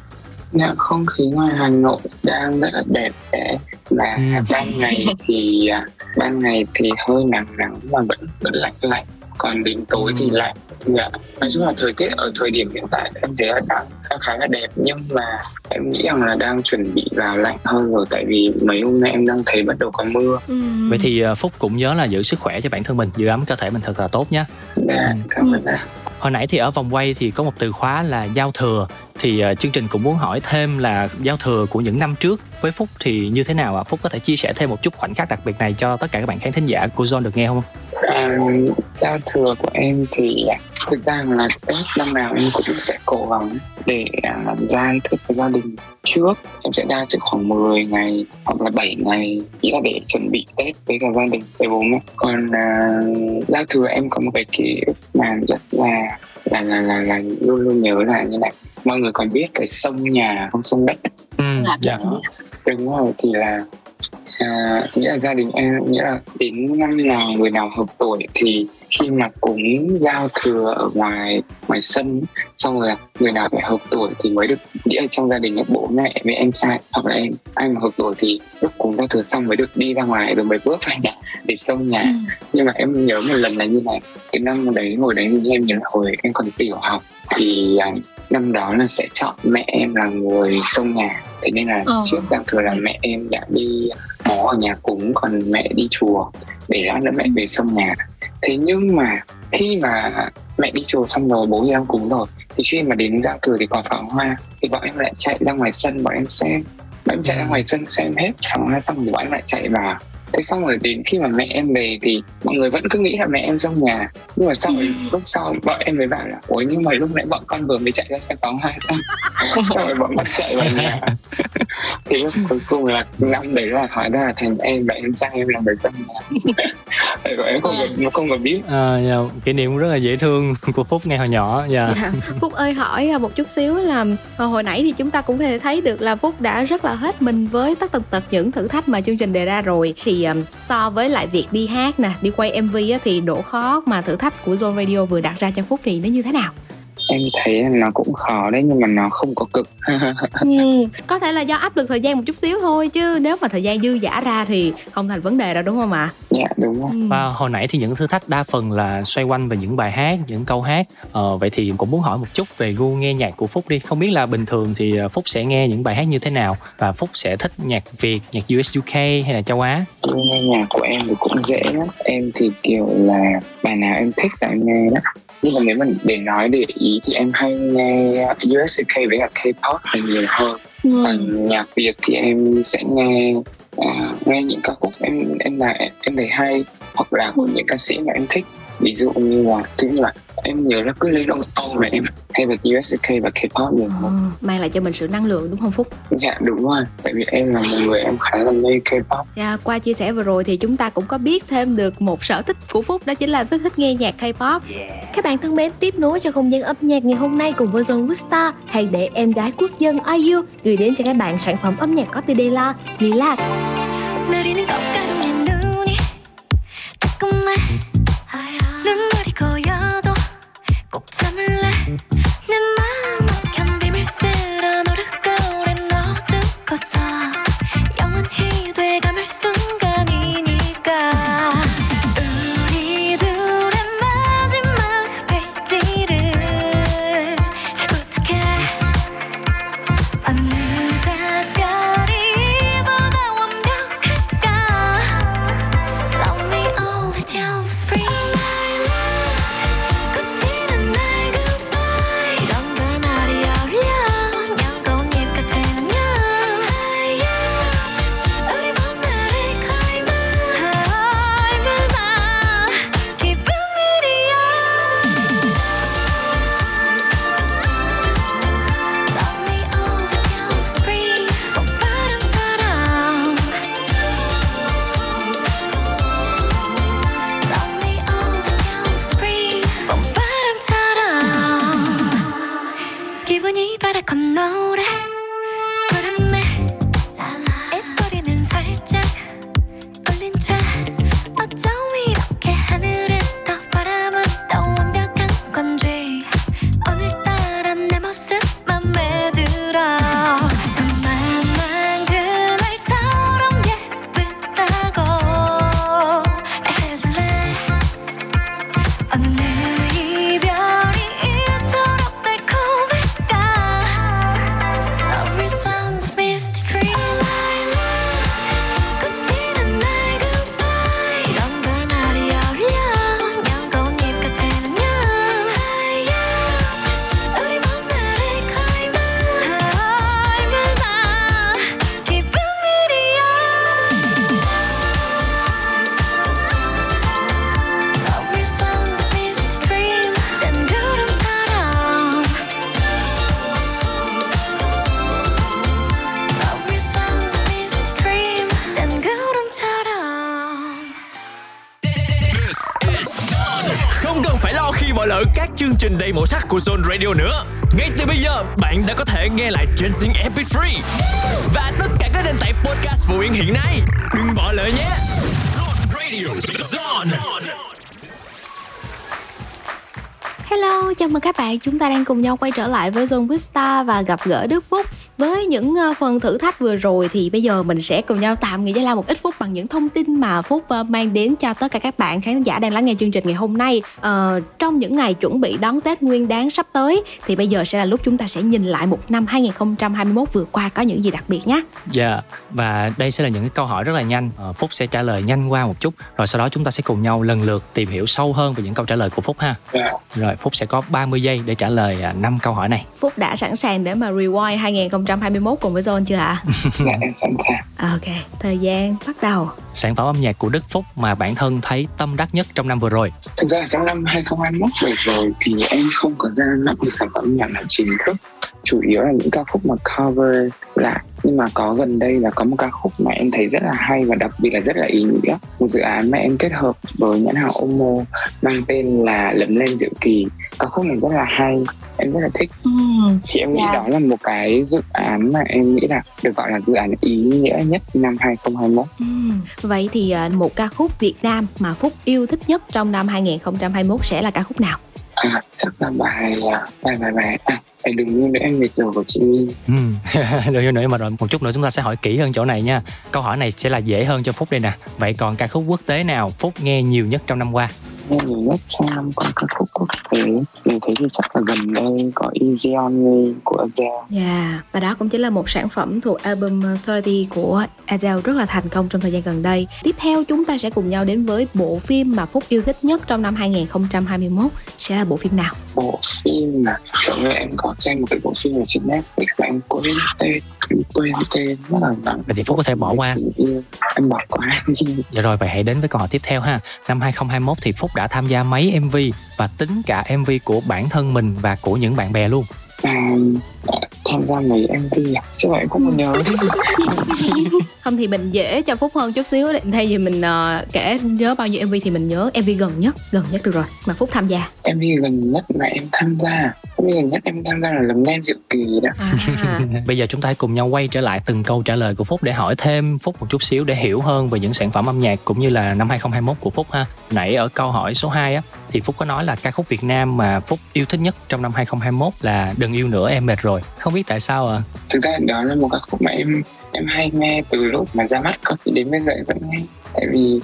Dạ, không khí ngoài Hà Nội đang rất là đẹp đẽ và Ừ. ban ngày thì à, ban ngày thì hơi nắng nắng mà vẫn vẫn lạnh lạnh còn đến tối Ừ. thì lạnh dạ nói chung là thời tiết ở thời điểm hiện tại em thấy là đang, đang khá là đẹp nhưng mà em nghĩ rằng là đang chuẩn bị vào lạnh hơn rồi tại vì mấy hôm nay em đang thấy bắt đầu có mưa. Ừ. vậy thì ờ, phúc cũng nhớ là giữ sức khỏe cho bản thân mình giữ ấm cơ thể mình thật là tốt nhé dạ cảm ơn ạ. Hồi nãy thì ở vòng quay thì có một từ khóa là giao thừa thì uh, chương trình cũng muốn hỏi thêm là giao thừa của những năm trước với phúc thì như thế nào ạ? Phúc có thể chia sẻ thêm một chút khoảnh khắc đặc biệt này cho tất cả các bạn khán thính giả của John được nghe không? À, giao thừa của em thì à, thực ra là tết năm nào em cũng sẽ cố gắng để làm ra thức với gia đình. Trước em sẽ ra trước khoảng 10 ngày hoặc là 7 ngày ý là để chuẩn bị tết với cả gia đình với bố mẹ. Còn à, giao thừa em có một cái ký ức mà rất là là là là, là luôn luôn nhớ là như này. Mọi người còn biết cái sông nhà không sông đất. Ừ, dạ. đúng rồi thì là à, nghĩa là gia đình em nghĩa là đến năm nào người nào hợp tuổi thì khi mà cúng giao thừa ở ngoài ngoài sân xong rồi người nào phải hợp tuổi thì mới được là trong gia đình bố mẹ với em trai hoặc là em. Ai mà hợp tuổi thì lúc cúng giao thừa xong mới được đi ra ngoài rồi mới bước về nhà để xông nhà. Ừ. nhưng mà em nhớ một lần là như này cái năm đấy hồi đấy thì em nhớ hồi em còn tiểu học thì à, năm đó là sẽ chọn mẹ em là người xông nhà. Thế nên là Ờ. trước giao thừa là mẹ em đã đi mó ở nhà cúng còn mẹ đi chùa để lát nữa mẹ về xông nhà thế nhưng mà khi mà mẹ đi chùa xong rồi bố thì đang cúng rồi thì khi mà đến giao thừa thì còn pháo hoa thì bọn em lại chạy ra ngoài sân bọn em xem. Bọn em chạy ra ngoài sân xem hết pháo hoa xong thì bọn em lại chạy vào thế xong rồi đến khi mà mẹ em về thì mọi người vẫn cứ nghĩ là mẹ em trong nhà. Nhưng mà sau rồi lúc sau bọn em mới bảo là ôi nhưng mà lúc nãy bọn con vừa mới chạy ra xem pháo hoa xong xong rồi bọn con chạy vào nhà. Thì lúc cuối cùng là năm đấy là hóa ra là thành em và em trai em là người dân nhà tại bọn em không có, không có biết. À, dạ, kỷ niệm rất là dễ thương của phúc ngay hồi nhỏ dạ. Dạ. Phúc ơi hỏi à, một chút xíu là à, hồi nãy thì chúng ta cũng có thể thấy được là Phúc đã rất là hết mình với tất tần tật những thử thách mà chương trình đề ra rồi. Thì Um, so với lại việc đi hát nè đi quay MV á, thì độ khó mà thử thách của Zone Radio vừa đặt ra cho Phúc thì nó như thế nào? Em thấy là nó cũng khó đấy nhưng mà nó không có cực. Ừ, có thể là do áp lực thời gian một chút xíu thôi chứ nếu mà thời gian dư dả ra thì không thành vấn đề đâu đúng không ạ? dạ đúng rồi. Ừ. và hồi nãy thì những thử thách đa phần là xoay quanh về những bài hát những câu hát. Ờ, vậy thì cũng muốn hỏi một chút về gu nghe nhạc của phúc đi. Không biết là bình thường thì ờ, phúc sẽ nghe những bài hát như thế nào? Và phúc sẽ thích nhạc việt nhạc US UK hay là châu Á? Nghe nhạc của em thì cũng dễ lắm. Em thì kiểu là bài nào em thích là em nghe đó nhưng mà nếu mà để nói để ý thì em hay nghe US UK với cả K-pop là nhiều hơn. Ừ. còn nhạc Việt thì em sẽ nghe à, nghe những ca khúc em em là em thấy hay hoặc là của những ca sĩ mà em thích. Ví dụ như là thứ như là em nhớ là cứ lên ô tô mà em hay là US UK và K-pop nhiều hơn Ờ, mang lại cho mình sự năng lượng đúng không Phúc? dạ đúng rồi tại vì em là một người em khá là mê K-pop Dạ, qua chia sẻ vừa rồi thì chúng ta cũng có biết thêm được một sở thích của Phúc đó chính là thích thích nghe nhạc K-pop. Các bạn thân mến, tiếp nối cho không gian âm nhạc ngày hôm nay cùng với Zone Wista hãy để em gái quốc dân IU gửi đến cho các bạn sản phẩm âm nhạc có tiêu đề là Lilac. 내리는 꽃가루에 눈이 따끔해 기분이 바라 건노래. Thể nghe lại trên Zing Epic Free và tất cả các nền tảng podcast phổ biến hiện nay. Đừng bỏ lỡ nhé. Hello, chào mừng các bạn. Chúng ta đang cùng nhau quay trở lại với Zone Vista và gặp gỡ Đức Phúc. Với những ờ, phần thử thách vừa rồi thì bây giờ mình sẽ cùng nhau tạm nghỉ giải lao một ít phút bằng những thông tin mà Phúc ờ, mang đến cho tất cả các bạn khán giả đang lắng nghe chương trình ngày hôm nay. Ờ, trong những ngày chuẩn bị đón Tết Nguyên đáng sắp tới thì bây giờ sẽ là lúc chúng ta sẽ nhìn lại một năm 2021 vừa qua có những gì đặc biệt nhé. Dạ, và đây sẽ là những cái câu hỏi rất là nhanh. Ờ, Phúc sẽ trả lời nhanh qua một chút, rồi sau đó chúng ta sẽ cùng nhau lần lượt tìm hiểu sâu hơn về những câu trả lời của Phúc ha. Dạ. Rồi Phúc sẽ có 30 giây để trả lời 5 câu hỏi này. Phúc đã sẵn sàng để mà rewind 2021 cùng với Zone chưa ạ? Dạ em sẵn sàng. Ok, thời gian bắt đầu. Sản phẩm âm nhạc của Đức Phúc mà bản thân thấy tâm đắc nhất trong năm vừa rồi. Thực ra trong năm 2021 vừa rồi thì em không có ra mắt một sản phẩm âm nhạc nào chính thức chủ yếu là những ca khúc mà cover lại. Nhưng mà có gần đây là có một ca khúc mà em thấy rất là hay và đặc biệt là rất là ý nghĩa. Một dự án mà em kết hợp với nhãn hàng Omo mang tên là lấm lên diệu kỳ. Ca khúc này rất là hay em rất là thích. Thì em nghĩ Dạ. đó là một cái dự án mà em nghĩ là được gọi là dự án ý nghĩa nhất năm 2021 Ừm, Vậy thì à, một ca khúc Việt Nam mà Phúc yêu thích nhất trong năm 2021 sẽ là ca khúc nào? à, chắc là bài à, bài bài bài à bài đừng như nữa em mệt rồi của chị My Ừm, Được nữa mà rồi một chút nữa chúng ta sẽ hỏi kỹ hơn chỗ này nha. Câu hỏi này sẽ là dễ hơn cho Phúc đây nè. Vậy còn ca khúc quốc tế nào Phúc nghe nhiều nhất trong năm qua? nghe nhiều nhất trong năm qua ca khúc quốc tế mình thấy thì chắc là gần đây có Easy On Me của Adele Dạ, và đó cũng chính là một sản phẩm thuộc album 30 của Adele rất là thành công trong thời gian gần đây. Tiếp theo chúng ta sẽ cùng nhau đến với bộ phim mà Phúc yêu thích nhất trong năm 2021 sẽ là bộ phim nào? bộ phim mà như em có xem một cái bộ phim ở trên Netflix mà em quên tên em quên tên rất là nặng Vậy thì Phúc có thể bỏ qua. em bỏ qua Dạ rồi vậy hãy đến với câu hỏi tiếp theo ha. Năm 2021 thì Phúc đã tham gia mấy MV và tính cả MV của bản thân mình và của những bạn bè luôn. à, tham gia mấy MV à chứ em cũng không nhớ đi Không thì mình dễ cho Phúc hơn chút xíu để thay vì mình ờ, kể nhớ bao nhiêu MV thì mình nhớ MV gần nhất, gần nhất được rồi mà Phúc tham gia. MV gần nhất mà em tham gia MV gần nhất em tham gia là lấm nem diệu kỳ đó À, Bây giờ chúng ta hãy cùng nhau quay trở lại từng câu trả lời của Phúc để hỏi thêm Phúc một chút xíu để hiểu hơn về những sản phẩm âm nhạc cũng như là năm 2021 của Phúc ha. Nãy ở câu hỏi số 2 á thì Phúc có nói là ca khúc Việt Nam mà Phúc yêu thích nhất trong năm 2021 là Đừng yêu nữa em mệt rồi. Không biết tại sao à? thực ra đó là một ca khúc mà em em hay nghe từ lúc mà ra mắt có thì đến bây giờ em vẫn nghe tại vì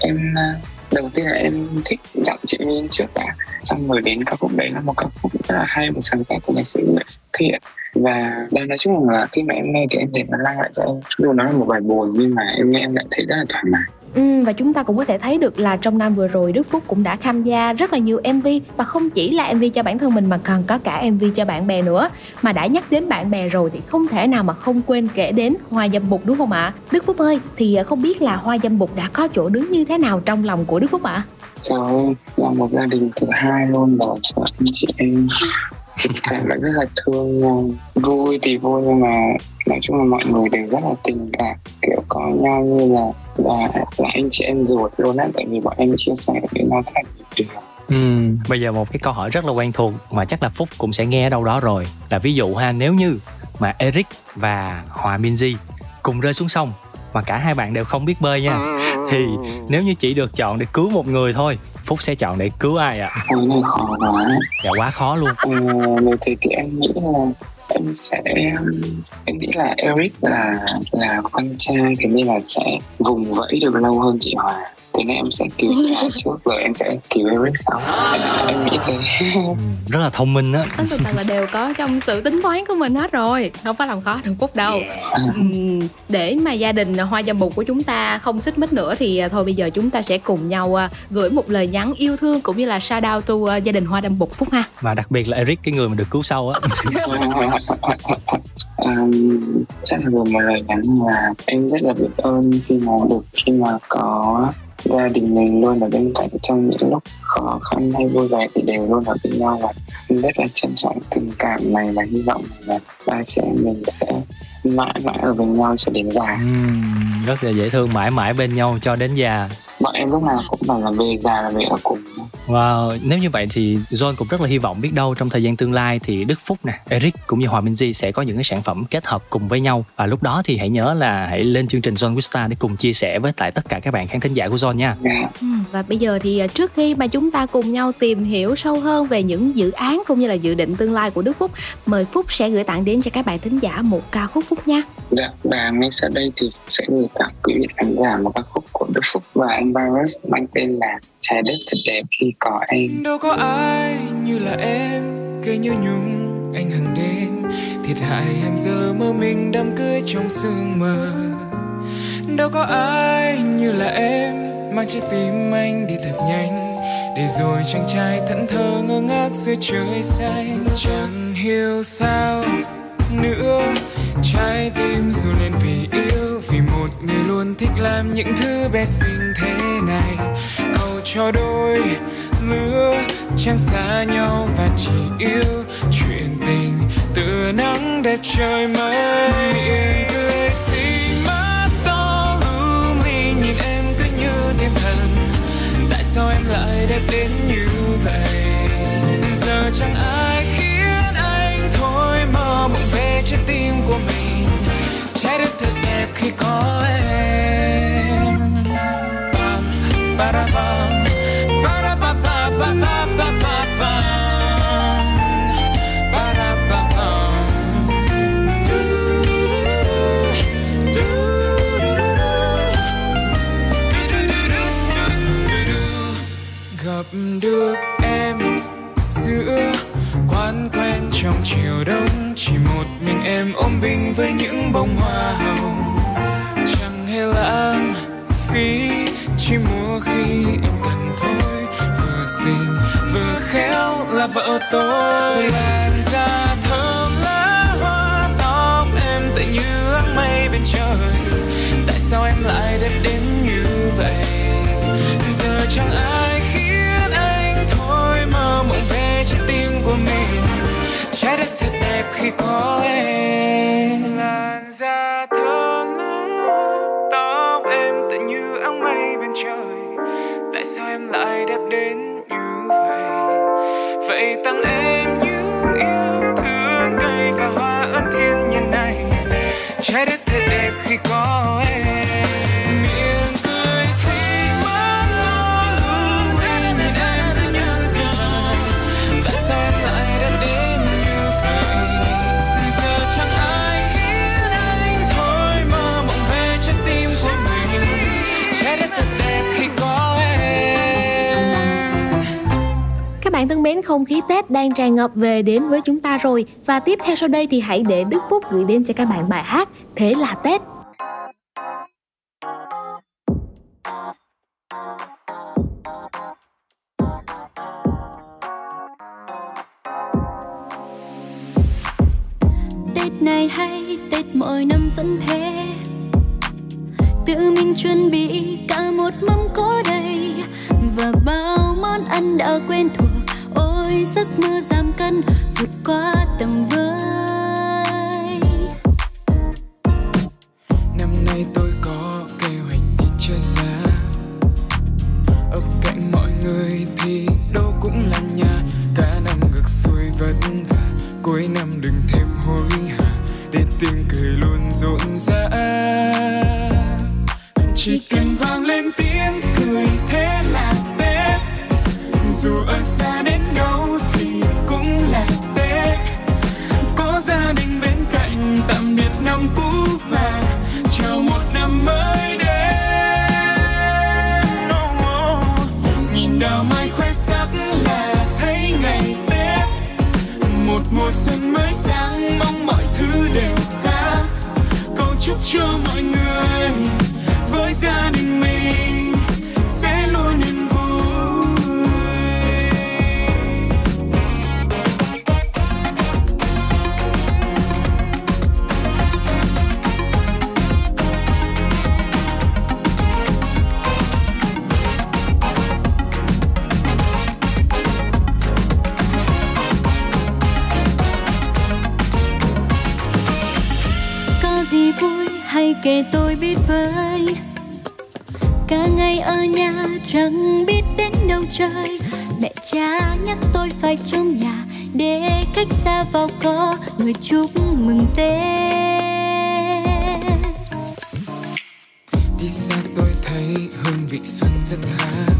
em à, đầu tiên là em thích giọng chị Min trước đã. Xong rồi đến ca khúc đấy là một ca khúc rất là hay, một sáng tác của nhạc sĩ Nguyễn Thiện. Và đây nói chung là khi mà em nghe thì em thấy nó lang lại cho em. Dù nó là một bài buồn nhưng mà em nghe em lại thấy rất là thoải mái. Ừ, và chúng ta cũng có thể thấy được là trong năm vừa rồi Đức Phúc cũng đã tham gia rất là nhiều MV và không chỉ là MV cho bản thân mình mà còn có cả MV cho bạn bè nữa. Mà đã nhắc đến bạn bè rồi thì không thể nào mà không quên kể đến Hoa Dâm Bụt đúng không ạ? Đức Phúc ơi, thì không biết là Hoa Dâm Bụt đã có chỗ đứng như thế nào trong lòng của Đức Phúc ạ? cho em là một gia đình thứ hai luôn đó cho anh chị em tình cảm rất là thương nhau vui thì vui nhưng mà nói chung là mọi người đều rất là tình cảm kiểu có nhau như là là, là anh chị em ruột luôn á tại vì bọn em chia sẻ với nhau rất là nhiều điều. Ừ, bây giờ một cái câu hỏi rất là quen thuộc mà chắc là Phúc cũng sẽ nghe ở đâu đó rồi. Là ví dụ ha nếu như mà Eric và Hòa Minzy cùng rơi xuống sông mà cả hai bạn đều không biết bơi nha thì nếu như chỉ được chọn để cứu một người thôi Phúc sẽ chọn để cứu ai ạ? Ôi, này khó quá. Dạ quá khó luôn. Thế thì em nghĩ là em sẽ, em nghĩ là Eric là là con trai thì nên là sẽ vùng vẫy được lâu hơn chị Hòa thế nên em sẽ cứu Sarah trước rồi em sẽ cứu Eric sau em nghĩ thế. Rất là thông minh á. Tất tần là đều có trong sự tính toán của mình hết rồi Không phải làm khó được Phúc đâu. Ừm, Để mà gia đình Hoa Dâm Bụt của chúng ta không xích mích nữa Thì à, thôi bây giờ chúng ta sẽ cùng nhau à, gửi một lời nhắn yêu thương Cũng như là shout out to à, gia đình Hoa Dâm Bụt Phúc ha. Và đặc biệt là Eric cái người mà được cứu sau á. Um, chắc là gồm một lời nhắn là em rất là biết ơn khi mà được khi mà có gia đình mình luôn ở bên cạnh trong những lúc khó khăn hay vui vẻ thì đều luôn ở bên nhau và em rất là trân trọng tình cảm này và hy vọng là ba em mình sẽ mãi mãi ở bên nhau cho đến già. Ừm, rất là dễ thương mãi mãi bên nhau cho đến già. Bọn em lúc nào cũng bảo là về già là về ở cùng Wow, nếu như vậy thì John cũng rất là hy vọng biết đâu trong thời gian tương lai thì Đức Phúc nè, Eric cũng như Hòa Minh Di sẽ có những cái sản phẩm kết hợp cùng với nhau và lúc đó thì hãy nhớ là hãy lên chương trình John Wista để cùng chia sẻ với tại tất cả các bạn khán thính giả của John nha. Dạ. Ừ, và bây giờ thì à, trước khi mà chúng ta cùng nhau tìm hiểu sâu hơn về những dự án cũng như là dự định tương lai của Đức Phúc, mời Phúc sẽ gửi tặng đến cho các bạn thính giả một ca khúc Phúc nha. Dạ, và ngay sau đây thì sẽ gửi tặng quý vị khán giả một ca khúc của Đức Phúc và anh Virus mang tên là Trái đất thật đẹp khi có em. đâu có ai như là em cây như nhung anh hằng đêm thiệt hại hàng giờ mơ mình đắm cưới trong sương mờ. Đâu có ai như là em, mang trái tim anh đi thật nhanh. Để rồi chàng trai thẫn thờ ngơ ngác dưới trời xanh. Chẳng hiểu sao nữa. Trái tim dù lên vì yêu, vì một người luôn thích làm những thứ bé xinh thế này. Cầu cho đôi lứa chẳng xa nhau và chỉ yêu chuyện tình. Từ nắng đẹp trời mây miệng cười xinh mắt to lung linh nhìn em cứ như thiên thần, tại sao em lại đẹp đến như vậy? Giờ chẳng ai vợ tôi. Làn da thơm lá hoa tóc em tựa như áng mây bên trời. Tại sao em lại đẹp đến như vậy? Giờ chẳng ai vậy tăng em. Mến, không khí Tết đang tràn ngập về đến với chúng ta rồi. Và tiếp theo sau đây thì hãy để Đức Phúc gửi đến cho các bạn bài hát Thế là Tết. Tết này hay Tết mỗi năm vẫn thế. Tự mình chuẩn bị cả một mâm cỗ đầy. Và bao món ăn đã quen thuộc đôi giấc mơ giảm cân vượt qua chúc mừng tết. Đi xa tôi thấy hương vị xuân rất khác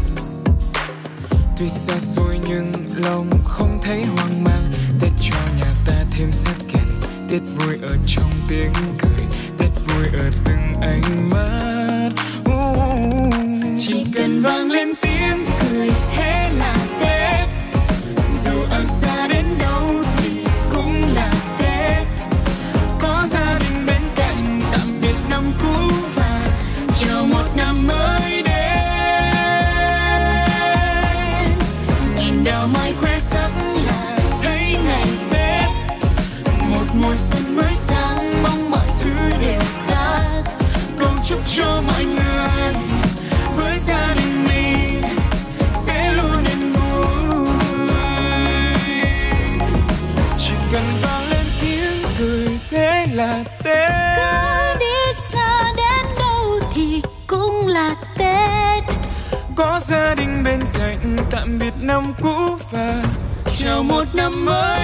tuy xa xôi nhưng lòng không thấy hoang mang. Tết cho nhà ta thêm sát kẹt tết vui ở trong tiếng cười. Tết vui ở từng ánh mắt. Năm cũ và chào một năm mới.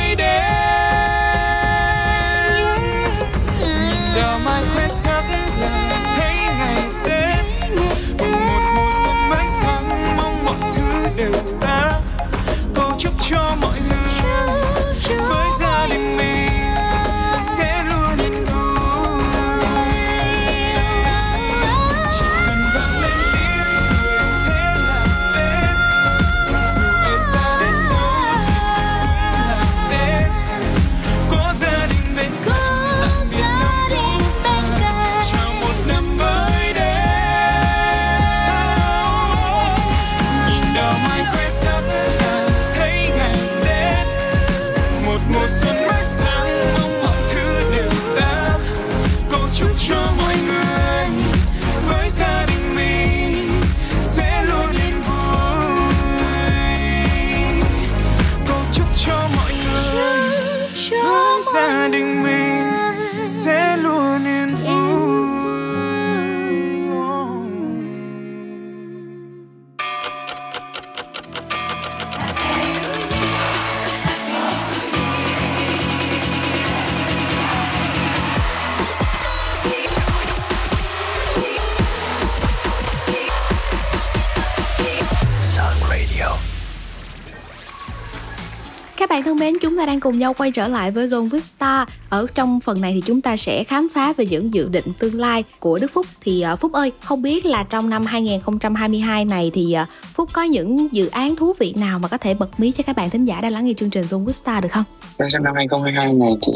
Cùng nhau quay trở lại với Zone Vista. Ở trong phần này thì chúng ta sẽ khám phá về những dự định tương lai của Đức Phúc. Thì ờ, Phúc ơi, không biết là trong năm 2022 này thì ờ, Phúc có những dự án thú vị nào mà có thể bật mí cho các bạn thính giả đang lắng nghe chương trình Zone Vista được không? Vâng, trong năm 2022 này thì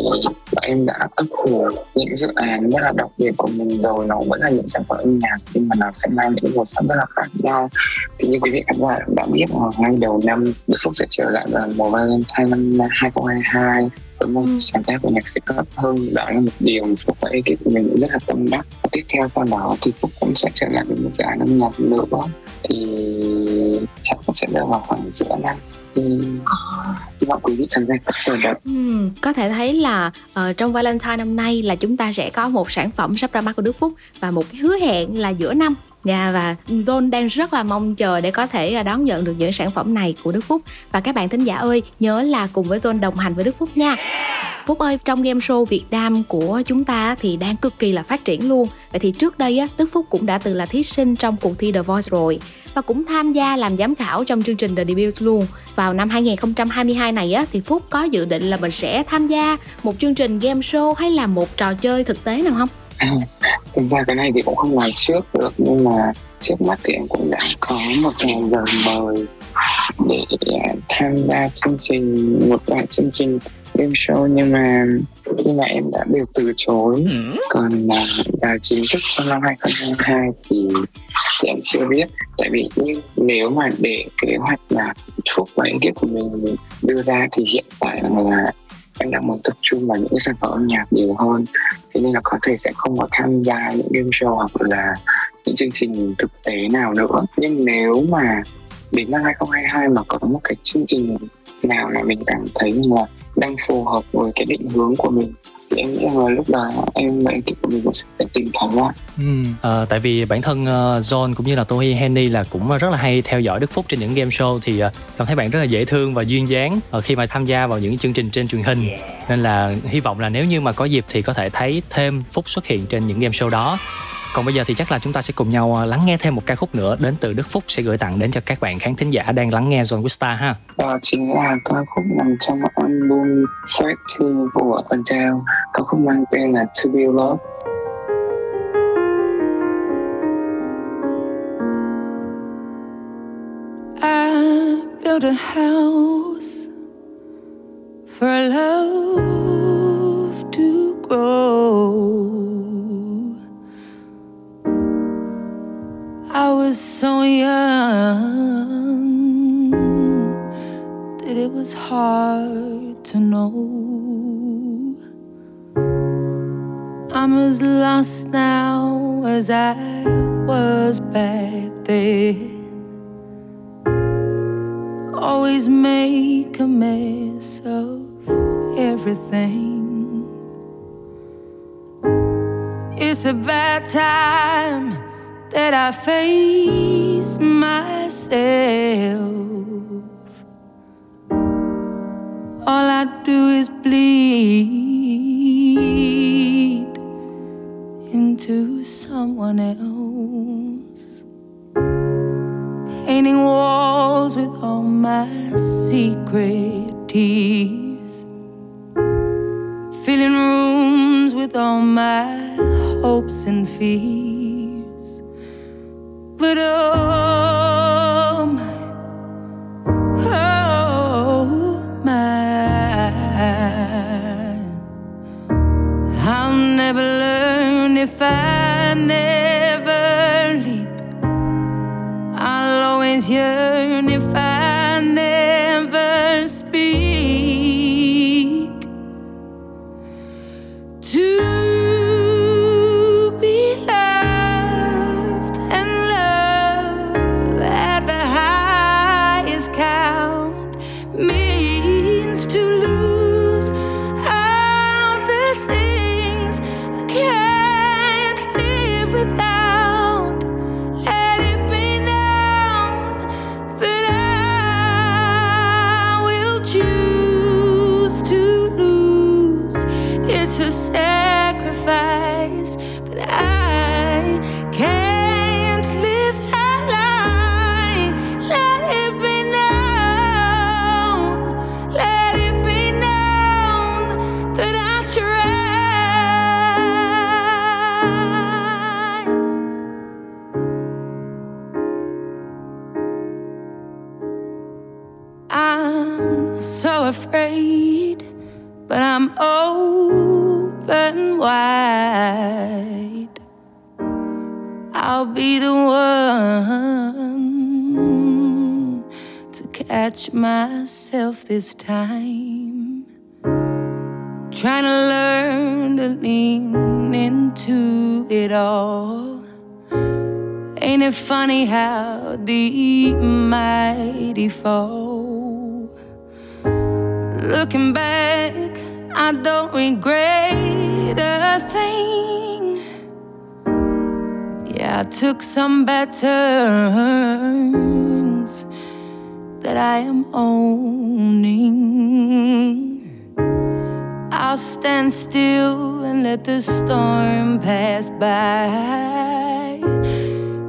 bọn em đã ấp ủ những dự án rất là đặc biệt của mình rồi nó vẫn là những sản phẩm âm nhạc nhưng mà nó sẽ mang những màu sắc rất là khác nhau thì như quý vị khán giả đã biết là ngay đầu năm Đức Phúc sẽ trở lại vào mùa Valentine năm 2022 với một Ừ. sáng tác của nhạc sĩ Cấp Hưng đó là một điều mà Phúc và ekip của mình rất là tâm đắc. Tiếp theo sau đó thì Phúc cũng sẽ trở lại với một dự án âm nhạc nữa. Thì chắc cũng sẽ rơi vào khoảng giữa năm. Thì hy vọng quý vị khán giả sẽ chờ đợi. Ừm, có thể thấy là ờ, trong Valentine năm nay là chúng ta sẽ có một sản phẩm sắp ra mắt của Đức Phúc và một cái hứa hẹn là giữa năm Dạ và John đang rất là mong chờ để có thể ờ, đón nhận được những sản phẩm này của Đức Phúc. Và các bạn thính giả ơi, nhớ là cùng với John đồng hành với Đức Phúc nha. Phúc ơi, trong game show Việt Nam của chúng ta thì đang cực kỳ là phát triển luôn. Vậy thì trước đây á, Đức Phúc cũng đã từng là thí sinh trong cuộc thi The Voice rồi Và cũng tham gia làm giám khảo trong chương trình The Debut luôn. Vào năm 2022 này á, thì Phúc có dự định là mình sẽ tham gia một chương trình game show hay là một trò chơi thực tế nào không? thực ra cái này thì cũng không nói trước được nhưng mà trước mắt thì em cũng đã có một vài lời mời để à, tham gia chương trình một vài chương trình game show nhưng mà nhưng mà em đã đều từ chối. Còn là vào chính thức trong năm 2022 thì, thì em chưa biết. Tại vì như nếu mà để kế hoạch là Phúc và ekip của mình đưa ra thì hiện tại là em đang muốn tập trung vào những cái sản phẩm âm nhạc nhiều hơn. Thế nên là có thể sẽ không có tham gia những game show hoặc là những chương trình thực tế nào nữa. Nhưng nếu mà đến năm 2022 mà có một cái chương trình nào là mình cảm thấy là đang phù hợp với cái định hướng của mình. Thì em nghĩ là lúc đó em và ekip của mình cũng sẽ tìm thấy lại. Ừ. à, tại vì bản thân uh, John cũng như là Tohi Henny là cũng rất là hay theo dõi Đức Phúc trên những game show thì uh, cảm thấy bạn rất là dễ thương và duyên dáng khi mà tham gia vào những chương trình trên truyền hình. Nên là hy vọng là nếu như mà có dịp thì có thể thấy thêm Phúc xuất hiện trên những game show đó còn bây giờ thì chắc là chúng ta sẽ cùng nhau lắng nghe thêm một ca khúc nữa đến từ Đức Phúc sẽ gửi tặng đến cho các bạn khán thính giả đang lắng nghe John Wista ha. Đó chính là ca khúc nằm trong album Fred 2 của Adele. Ca khúc mang tên là To Be Loved. I built a house for love to grow. I was so young that it was hard to know. I'm as lost now as I was back then. Always make a mess of everything. It's a bad time that I face myself. All I do is bleed into someone else. Painting walls with all my secret tears. Filling rooms with all my hopes and fears. But oh my, oh my, I'll never learn if I never leap. I'll always yearn A sacrifice, this time. Trying to learn to lean into it all. Ain't it funny how deep mighty fall? Looking back, I don't regret a thing. Yeah, I took some bad turns that I am owning. I'll stand still and let the storm pass by.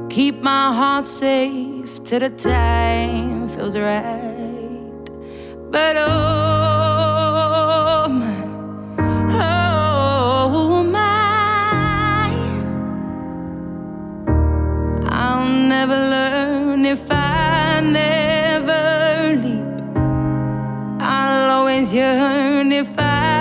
Keep my heart safe till the time feels right. But oh my, oh my, I'll never learn if I never yearn if I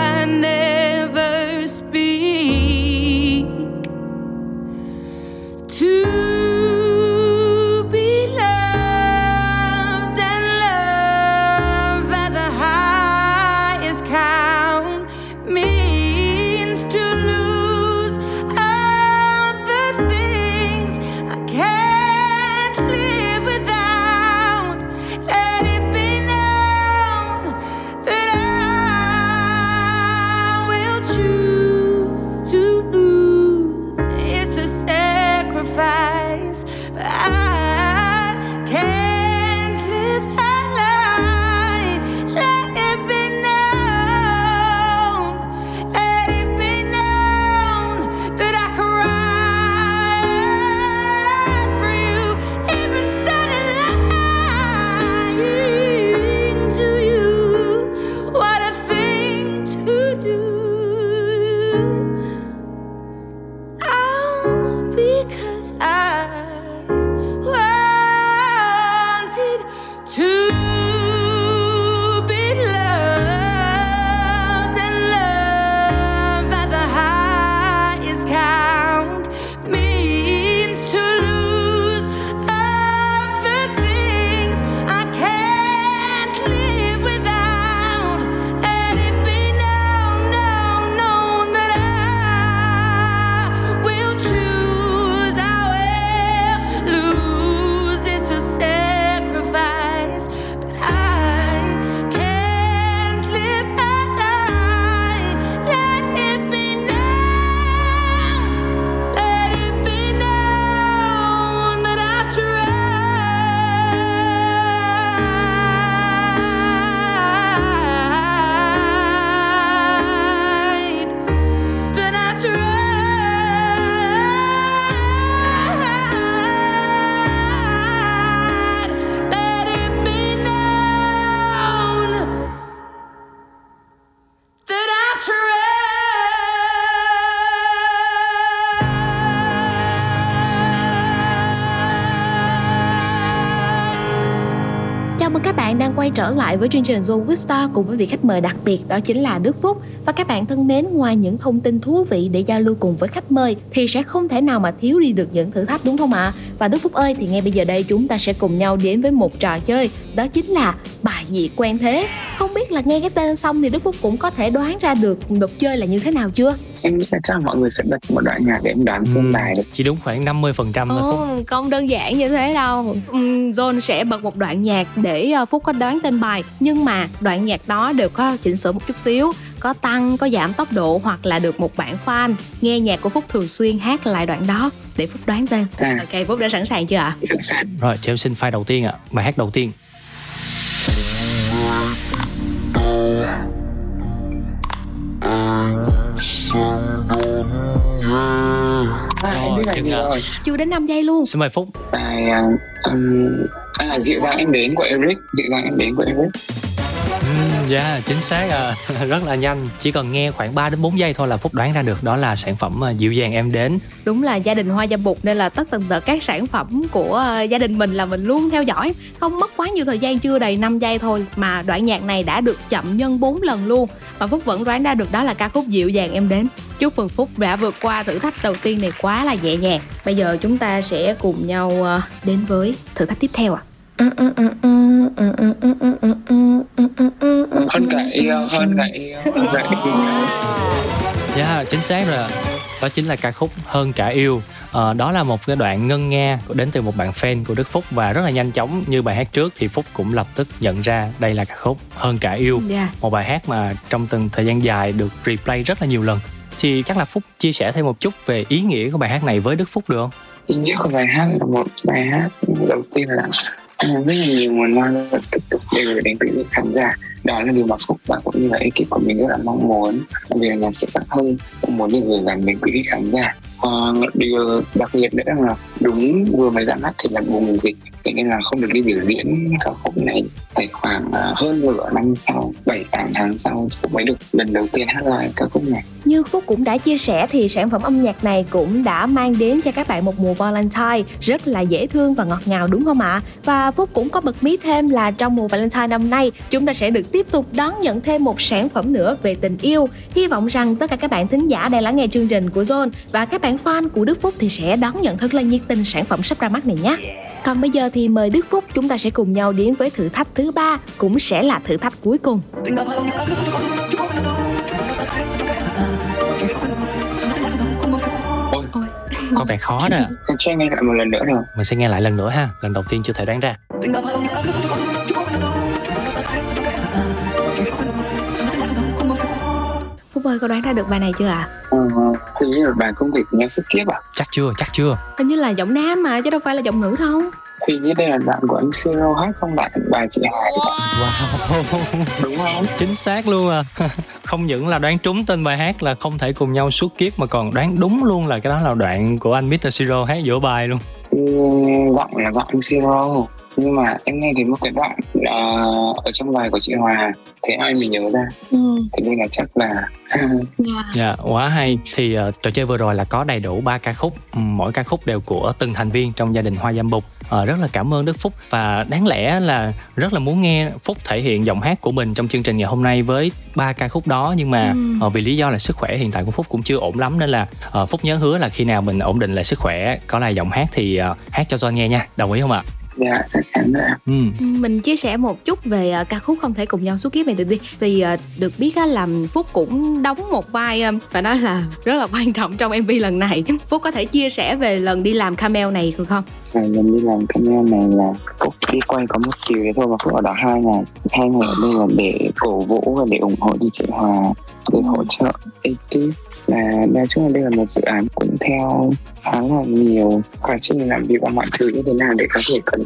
quay trở lại với chương trình Zone Vista cùng với vị khách mời đặc biệt đó chính là Đức Phúc. Và các bạn thân mến, ngoài những thông tin thú vị để giao lưu cùng với khách mời thì sẽ không thể nào mà thiếu đi được những thử thách đúng không ạ? Và Đức Phúc ơi, thì ngay bây giờ đây chúng ta sẽ cùng nhau đến với một trò chơi, đó chính là bài gì quen thế. Không biết là nghe cái tên xong thì Đức Phúc cũng có thể đoán ra được luật chơi là như thế nào chưa? Em nghĩ là chắc mọi người sẽ bật một đoạn nhạc để em đoán tên bài được chỉ đúng khoảng 50% phần trăm thôi Phúc. Ồ, không đơn giản như thế đâu. Ừm, John sẽ bật một đoạn nhạc để ờ, Phúc có đoán tên bài. Nhưng mà đoạn nhạc đó đều có chỉnh sửa một chút xíu Có tăng, có giảm tốc độ hoặc là được một bạn fan Nghe nhạc của Phúc thường xuyên hát lại đoạn đó để Phúc đoán tên. À. Ok, Phúc đã sẵn sàng chưa ạ? sẵn sàng. Rồi cho em xin file đầu tiên ạ. Bài hát đầu tiên à, chừng rồi? Chưa đến 5 giây luôn. Xin mời Phúc. Bài à, um, à, dịu dàng em đến của Eric dịu dàng em đến của Eric dạ yeah, chính xác. À. rất là nhanh. Chỉ cần nghe khoảng 3 đến 4 giây thôi là Phúc đoán ra được. Đó là sản phẩm à, dịu dàng em đến. Đúng là gia đình Hoa Gia Bục nên là tất tần tật các sản phẩm của à, gia đình mình là mình luôn theo dõi. Không mất quá nhiều thời gian chưa đầy 5 giây thôi Mà đoạn nhạc này đã được chậm nhân 4 lần luôn. Và Phúc vẫn đoán ra được đó là ca khúc dịu dàng em đến. Chúc mừng Phúc đã vượt qua thử thách đầu tiên này quá là nhẹ nhàng. Bây giờ chúng ta sẽ cùng nhau à, đến với thử thách tiếp theo ạ hơn cả yêu hơn cả yêu hơn cả yêu Yeah, chính xác rồi. Đó chính là ca khúc Hơn cả yêu. Ờ, đó là một cái đoạn ngân nga đến từ một bạn fan của Đức Phúc và rất là nhanh chóng như bài hát trước thì Phúc cũng lập tức nhận ra đây là ca khúc Hơn cả yêu. Dạ. Một bài hát mà trong từng thời gian dài được replay rất là nhiều lần. Thì chắc là Phúc chia sẻ thêm một chút về ý nghĩa của bài hát này với Đức Phúc được không? ý nghĩa của bài hát là một bài hát đầu tiên là à, rất là nhiều nguồn năng lượng tiếp tục để gửi đến quý vị khán giả. Đó là điều mà phúc và cũng như là ekip của mình rất là mong muốn. Vì là nhạc sĩ Park Hưng cũng muốn được gửi gắm đến quý vị khán giả. Và điều đặc biệt nữa là đúng vừa mới ra mắt thì là bùng dịch thế nên là không được đi biểu diễn ca khúc này phải khoảng à, hơn nửa năm sau 7 8 tháng sau Phúc mới được lần đầu tiên hát lại ca khúc này Như Phúc cũng đã chia sẻ thì sản phẩm âm nhạc này cũng đã mang đến cho các bạn một mùa Valentine rất là dễ thương và ngọt ngào, đúng không ạ? Và Phúc cũng có bật mí thêm là trong mùa Valentine năm nay, chúng ta sẽ được tiếp tục đón nhận thêm một sản phẩm nữa về tình yêu. Hy vọng rằng tất cả các bạn thính giả đang lắng nghe chương trình của Zone và các bạn fan của Đức Phúc thì sẽ đón nhận thật là nhiệt tình sản phẩm sắp ra mắt này nhé. Còn bây giờ thì mời Đức Phúc chúng ta sẽ cùng nhau đến với thử thách thứ ba cũng sẽ là thử thách cuối cùng. ôi Có vẻ khó đó. cho anh nghe lại một lần nữa rồi Mình sẽ nghe lại lần nữa ha. Lần đầu tiên chưa thể đoán ra. Phúc ơi có đoán ra được bài này chưa ạ? Ờ, hình như là bài không thể cùng nhau sức kiếp à Chắc chưa, chắc chưa. Hình như là giọng nam mà chứ đâu phải là giọng nữ đâu. Hình như đây là đoạn của anh Siro hát không bạn? Bài chị Hải Wow. đúng không? Chính xác luôn à. Không những là đoán trúng tên bài hát là không thể cùng nhau suốt kiếp mà còn đoán đúng luôn là cái đó là đoạn của anh Mr. Siro hát giữa bài luôn. Ừ, giọng là giọng anh Siro nhưng mà em nghe thấy một cái đoạn ờ, ở trong bài của chị Hòa thế ai mình nhớ ra Ừ. thế nên là chắc là Dạ, quá hay. Thì uh, trò chơi vừa rồi là có đầy đủ ba ca khúc, Ừm, mỗi ca khúc đều của từng thành viên trong gia đình Hoa Giam Bục. Ờ, rất là cảm ơn Đức Phúc và đáng lẽ là rất là muốn nghe Phúc thể hiện giọng hát của mình trong chương trình ngày hôm nay với ba ca khúc đó nhưng mà Ừ. ờ, vì lý do là sức khỏe hiện tại của Phúc cũng chưa ổn lắm nên là ờ, Phúc nhớ hứa là khi nào mình ổn định lại sức khỏe có lại giọng hát thì ờ, hát cho John nghe nha. Đồng ý không ạ? Dạ chắc chắn rồi. Ừ. Mình chia sẻ một chút về ờ, ca khúc không thể cùng nhau suốt kiếp này được đi Thì ờ, được biết á, là Phúc cũng đóng một vai phải nói là rất là quan trọng trong MV lần này Phúc có thể chia sẻ về lần đi làm camel này được không? Và lần đi làm cameo này là Phúc đi quay có một chiều đấy thôi mà Phúc ở đó hai ngày hai ngày ở đây là để cổ vũ và để ủng hộ cho chị Hòa để hỗ trợ ekip là nói chung là đây là một dự án cũng theo khá là nhiều quá trình làm việc và mọi thứ như thế nào để có thể cần,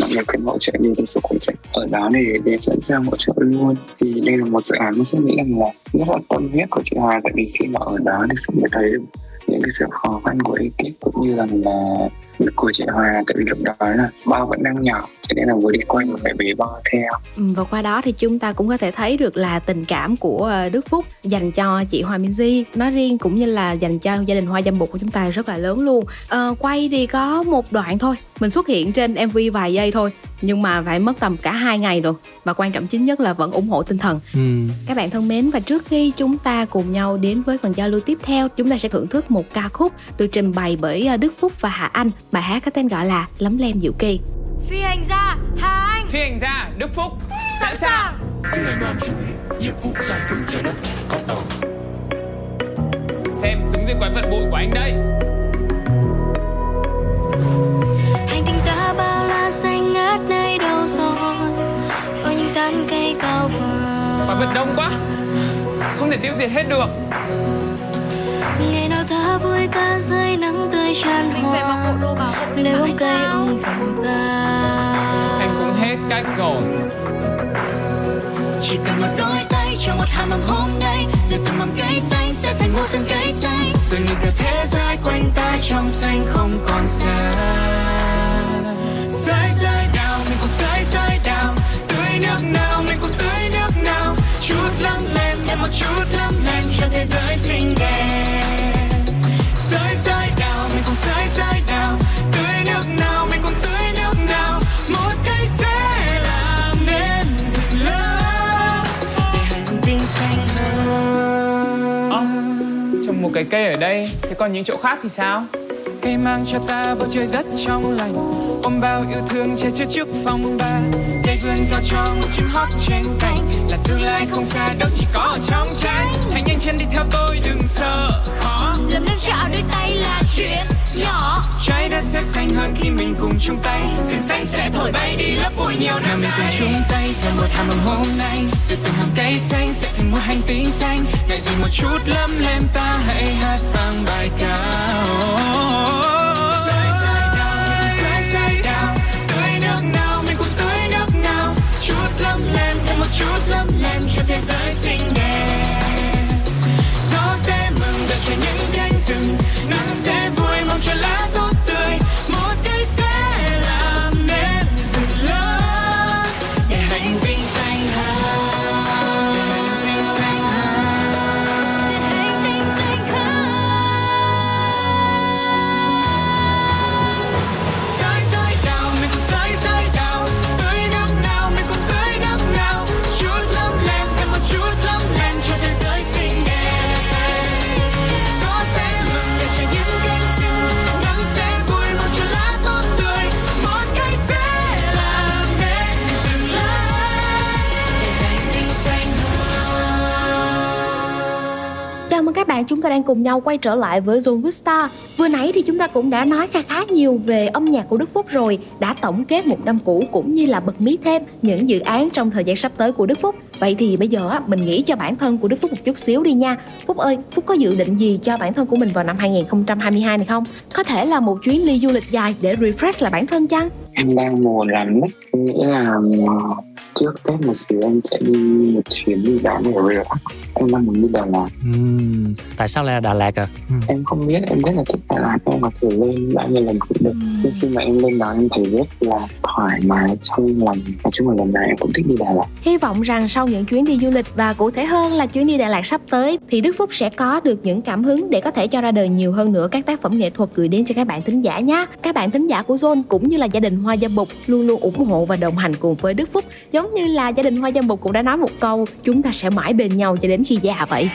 mọi người cần hỗ trợ gì thì sự cũng sẽ ở đó để để sẵn sàng hỗ trợ luôn. Thì đây là một dự án mà tôi nghĩ rằng là rất là tâm huyết của chị Hòa tại vì khi mà ở đó thì sẽ mới thấy được những cái sự khó khăn của ekip cũng như rằng là của chị Hòa tại vì lúc đó là bao vẫn đang nhỏ cho nên là vừa đi quay vừa phải bế bo theo. Ừ, và qua đó thì chúng ta cũng có thể thấy được là tình cảm của ờ, Đức Phúc dành cho chị Hoa Minh Di. Nói riêng cũng như là dành cho gia đình Hoa Dâm Bụt của chúng ta rất là lớn luôn. Ờ, quay thì có một đoạn thôi. Mình xuất hiện trên MV vài giây thôi nhưng mà phải mất tầm cả hai ngày rồi. Và quan trọng chính nhất là vẫn ủng hộ tinh thần. Ừ. các bạn thân mến và trước khi chúng ta cùng nhau đến với phần giao lưu tiếp theo chúng ta sẽ thưởng thức một ca khúc được trình bày bởi ờ, Đức Phúc và Hạ Anh. Bài hát có tên gọi là Lấm Lem Diệu Kỳ Phi hành gia Hà Anh. Phi hành gia Đức Phúc. Sẵn sàng. Xem xứng với quái vật bụi của anh đây. Hành tinh ta bao la xanh ngát nơi đâu rồi? Có những tán cây cao vời. Quái vật đông quá. Không thể tiêu diệt hết được. Ngày nào ta vui ca rơi nắng tươi tràn Mình phải mặc bộ hoa đồ bảo hộ để nơi bảo bóng vệ cây sao? ung vàng ta Em cũng hết cách rồi. Chỉ cần một đôi tay cho một hàm ấm hôm nay rồi từng mầm cây xanh sẽ thành một rừng cây xanh. Rồi nhìn cả thế giới quanh ta trong xanh không còn xa. Rơi rơi đào mình cũng rơi rơi đào. Tưới nước nào mình cũng tưới nước nào. Chút lắm lên thêm một chút lắm lên cho thế giới xinh đẹp Rơi rơi đào mình cũng rơi rơi đào. Tưới nước nào mình cũng tưới nước nào. Một cây sẽ làm nên rực lớn để hành tinh xanh hơn. Trồng một cái cây ở đây Thế còn những chỗ khác thì sao? Cây mang cho ta bầu trời rất trong lành. Ôm bao yêu thương che chở trước phong ba vươn cao cho một chim hót trên cành Là tương lai không xa đâu chỉ có ở trong trái Hãy nhanh chân đi theo tôi đừng sợ khó. Lấm lem chạm đôi tay là chuyện nhỏ. Trái đất sẽ xanh hơn khi mình cùng chung tay. Rừng xanh sẽ thổi bay đi lớp bụi nhiều năm mình cùng chung tay ra một hàm ấm hôm nay. Rồi từng hàng cây xanh sẽ thành một hành tinh xanh. Ngại gì một chút lấm lem ta hãy hát vang bài ca Chút lấp lem, thêm một chút lấp lem cho thế giới xinh đẹp. Gió sẽ mừng, đợi cho những cánh rừng, nắng sẽ vui, mong cho lá bạn, chúng ta đang cùng nhau quay trở lại với Zone Vista. Vừa nãy thì chúng ta cũng đã nói khá khá nhiều về âm nhạc của Đức Phúc rồi, đã tổng kết một năm cũ cũng như là bật mí thêm những dự án trong thời gian sắp tới của Đức Phúc. Vậy thì bây giờ á, mình nghĩ cho bản thân của Đức Phúc một chút xíu đi nha. Phúc ơi, Phúc có dự định gì cho bản thân của mình vào năm 2022 này không? Có thể là một chuyến đi du lịch dài để refresh lại bản thân chăng? em đang mùa làm nhất nghĩa là trước tết một xíu em sẽ đi một chuyến đi đó để relax. Em đang muốn đi Đà Lạt. Ừm, tại sao lại là Đà Lạt à? Em không biết em rất là thích Đà Lạt. Em có thể lên bao nhiêu lần cũng được. Nhưng khi mà em lên đó em thấy rất là thoải mái trong lòng. Nói chung là lần nào em cũng thích đi Đà Lạt. Hy vọng rằng sau những chuyến đi du lịch và cụ thể hơn là chuyến đi Đà Lạt sắp tới thì Đức Phúc sẽ có được những cảm hứng để có thể cho ra đời nhiều hơn nữa các tác phẩm nghệ thuật gửi đến cho các bạn thính giả nhé. Các bạn thính giả của Zone cũng như là gia đình Hoa Dâm Bục luôn luôn ủng hộ và đồng hành cùng với Đức Phúc. Giống như là gia đình Hoa Dâm Bục cũng đã nói một câu chúng ta sẽ mãi bên nhau cho đến khi già vậy.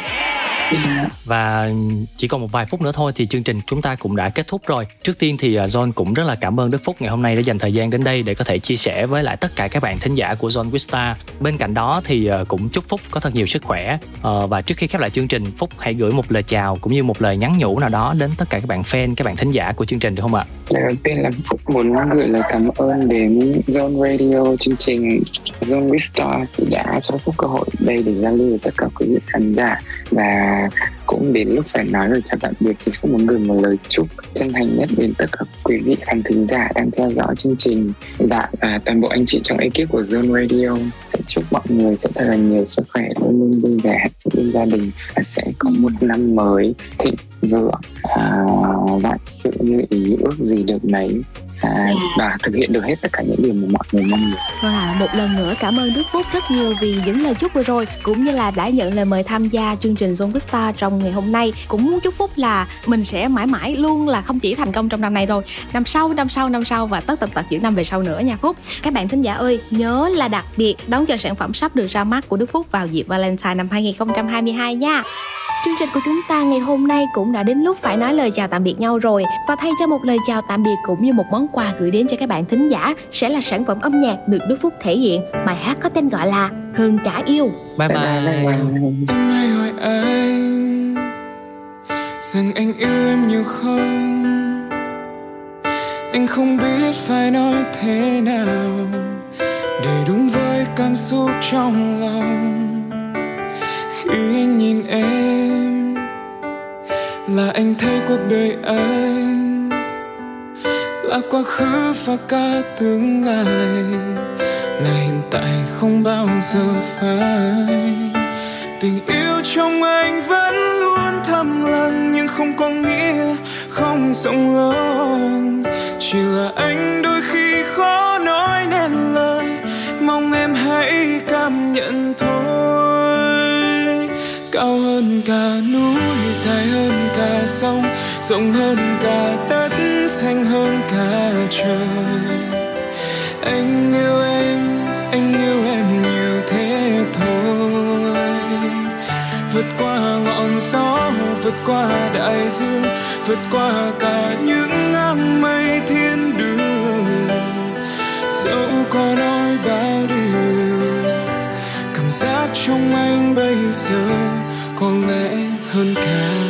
Và chỉ còn một vài phút nữa thôi thì chương trình chúng ta cũng đã kết thúc rồi. Trước tiên thì à, John cũng rất là cảm ơn Đức Phúc ngày hôm nay đã dành thời gian đến đây để có thể chia sẻ với lại tất cả các bạn thính giả của John Vista. Bên cạnh đó thì à, cũng chúc Phúc có thật nhiều sức khỏe. Ờ, và trước khi khép lại chương trình, Phúc hãy gửi một lời chào cũng như một lời nhắn nhủ nào đó đến tất cả các bạn fan, các bạn thính giả của chương trình được không ạ? Lời đầu tiên là Phúc muốn gửi lời cảm ơn đến Zone Radio chương trình With Star đã cho Phúc cơ hội đây để giao lưu với tất cả quý vị khán giả. Và cũng đến lúc phải nói lời chào tạm biệt thì Phúc muốn gửi một lời chúc chân thành nhất đến tất cả quý vị khán thính giả đang theo dõi chương trình. Và à, toàn bộ anh chị trong ekip của Zone Radio sẽ chúc mọi người sẽ thật là nhiều sức khỏe luôn luôn vui vẻ hạnh phúc bên gia đình và sẽ có một năm mới thịnh vượng. À, vạn sự như ý ước gì được nấy à, và thực hiện được hết tất cả những điều mà mọi người mong muốn Vâng ạ, một lần nữa cảm ơn Đức Phúc rất nhiều vì những lời chúc vừa rồi cũng như là đã nhận lời mời tham gia chương trình Zone with Star trong ngày hôm nay. Cũng muốn chúc Phúc là mình sẽ mãi mãi luôn là không chỉ thành công trong năm này thôi, năm sau, năm sau, năm sau và tất tật tật những năm về sau nữa nha Phúc. Các bạn thính giả ơi, nhớ là đặc biệt đón chờ sản phẩm sắp được ra mắt của Đức Phúc vào dịp Valentine năm 2022 nha. Chương trình của chúng ta ngày hôm nay cũng đã đến lúc phải nói lời chào tạm biệt nhau rồi Và thay cho một lời chào tạm biệt cũng như một món quà gửi đến cho các bạn thính giả Sẽ là sản phẩm âm nhạc được Đức Phúc thể hiện. Bài hát có tên gọi là Hơn cả yêu. Bye bye, Anh hay hỏi anh. Rằng anh yêu em nhiều không Anh không biết phải nói thế nào Để đúng với cảm xúc trong lòng. Khi anh nhìn em Là anh thấy cuộc đời anh là quá khứ và cả tương lai, Là hiện tại không bao giờ phai. tình yêu trong anh vẫn luôn thầm lặng, nhưng không có nghĩa không rộng lớn chỉ là anh đôi khi khó nói nên lời, mong em hãy cảm nhận thôi cao hơn cả núi, dài hơn cả sông, rộng hơn cả đất thanh hơn cả trời. Anh yêu em, anh yêu em nhiều thế thôi. Vượt qua ngọn gió, vượt qua đại dương, vượt qua cả những áng mây thiên đường. Dẫu có nói bao điều, cảm giác trong anh bây giờ có lẽ hơn cả.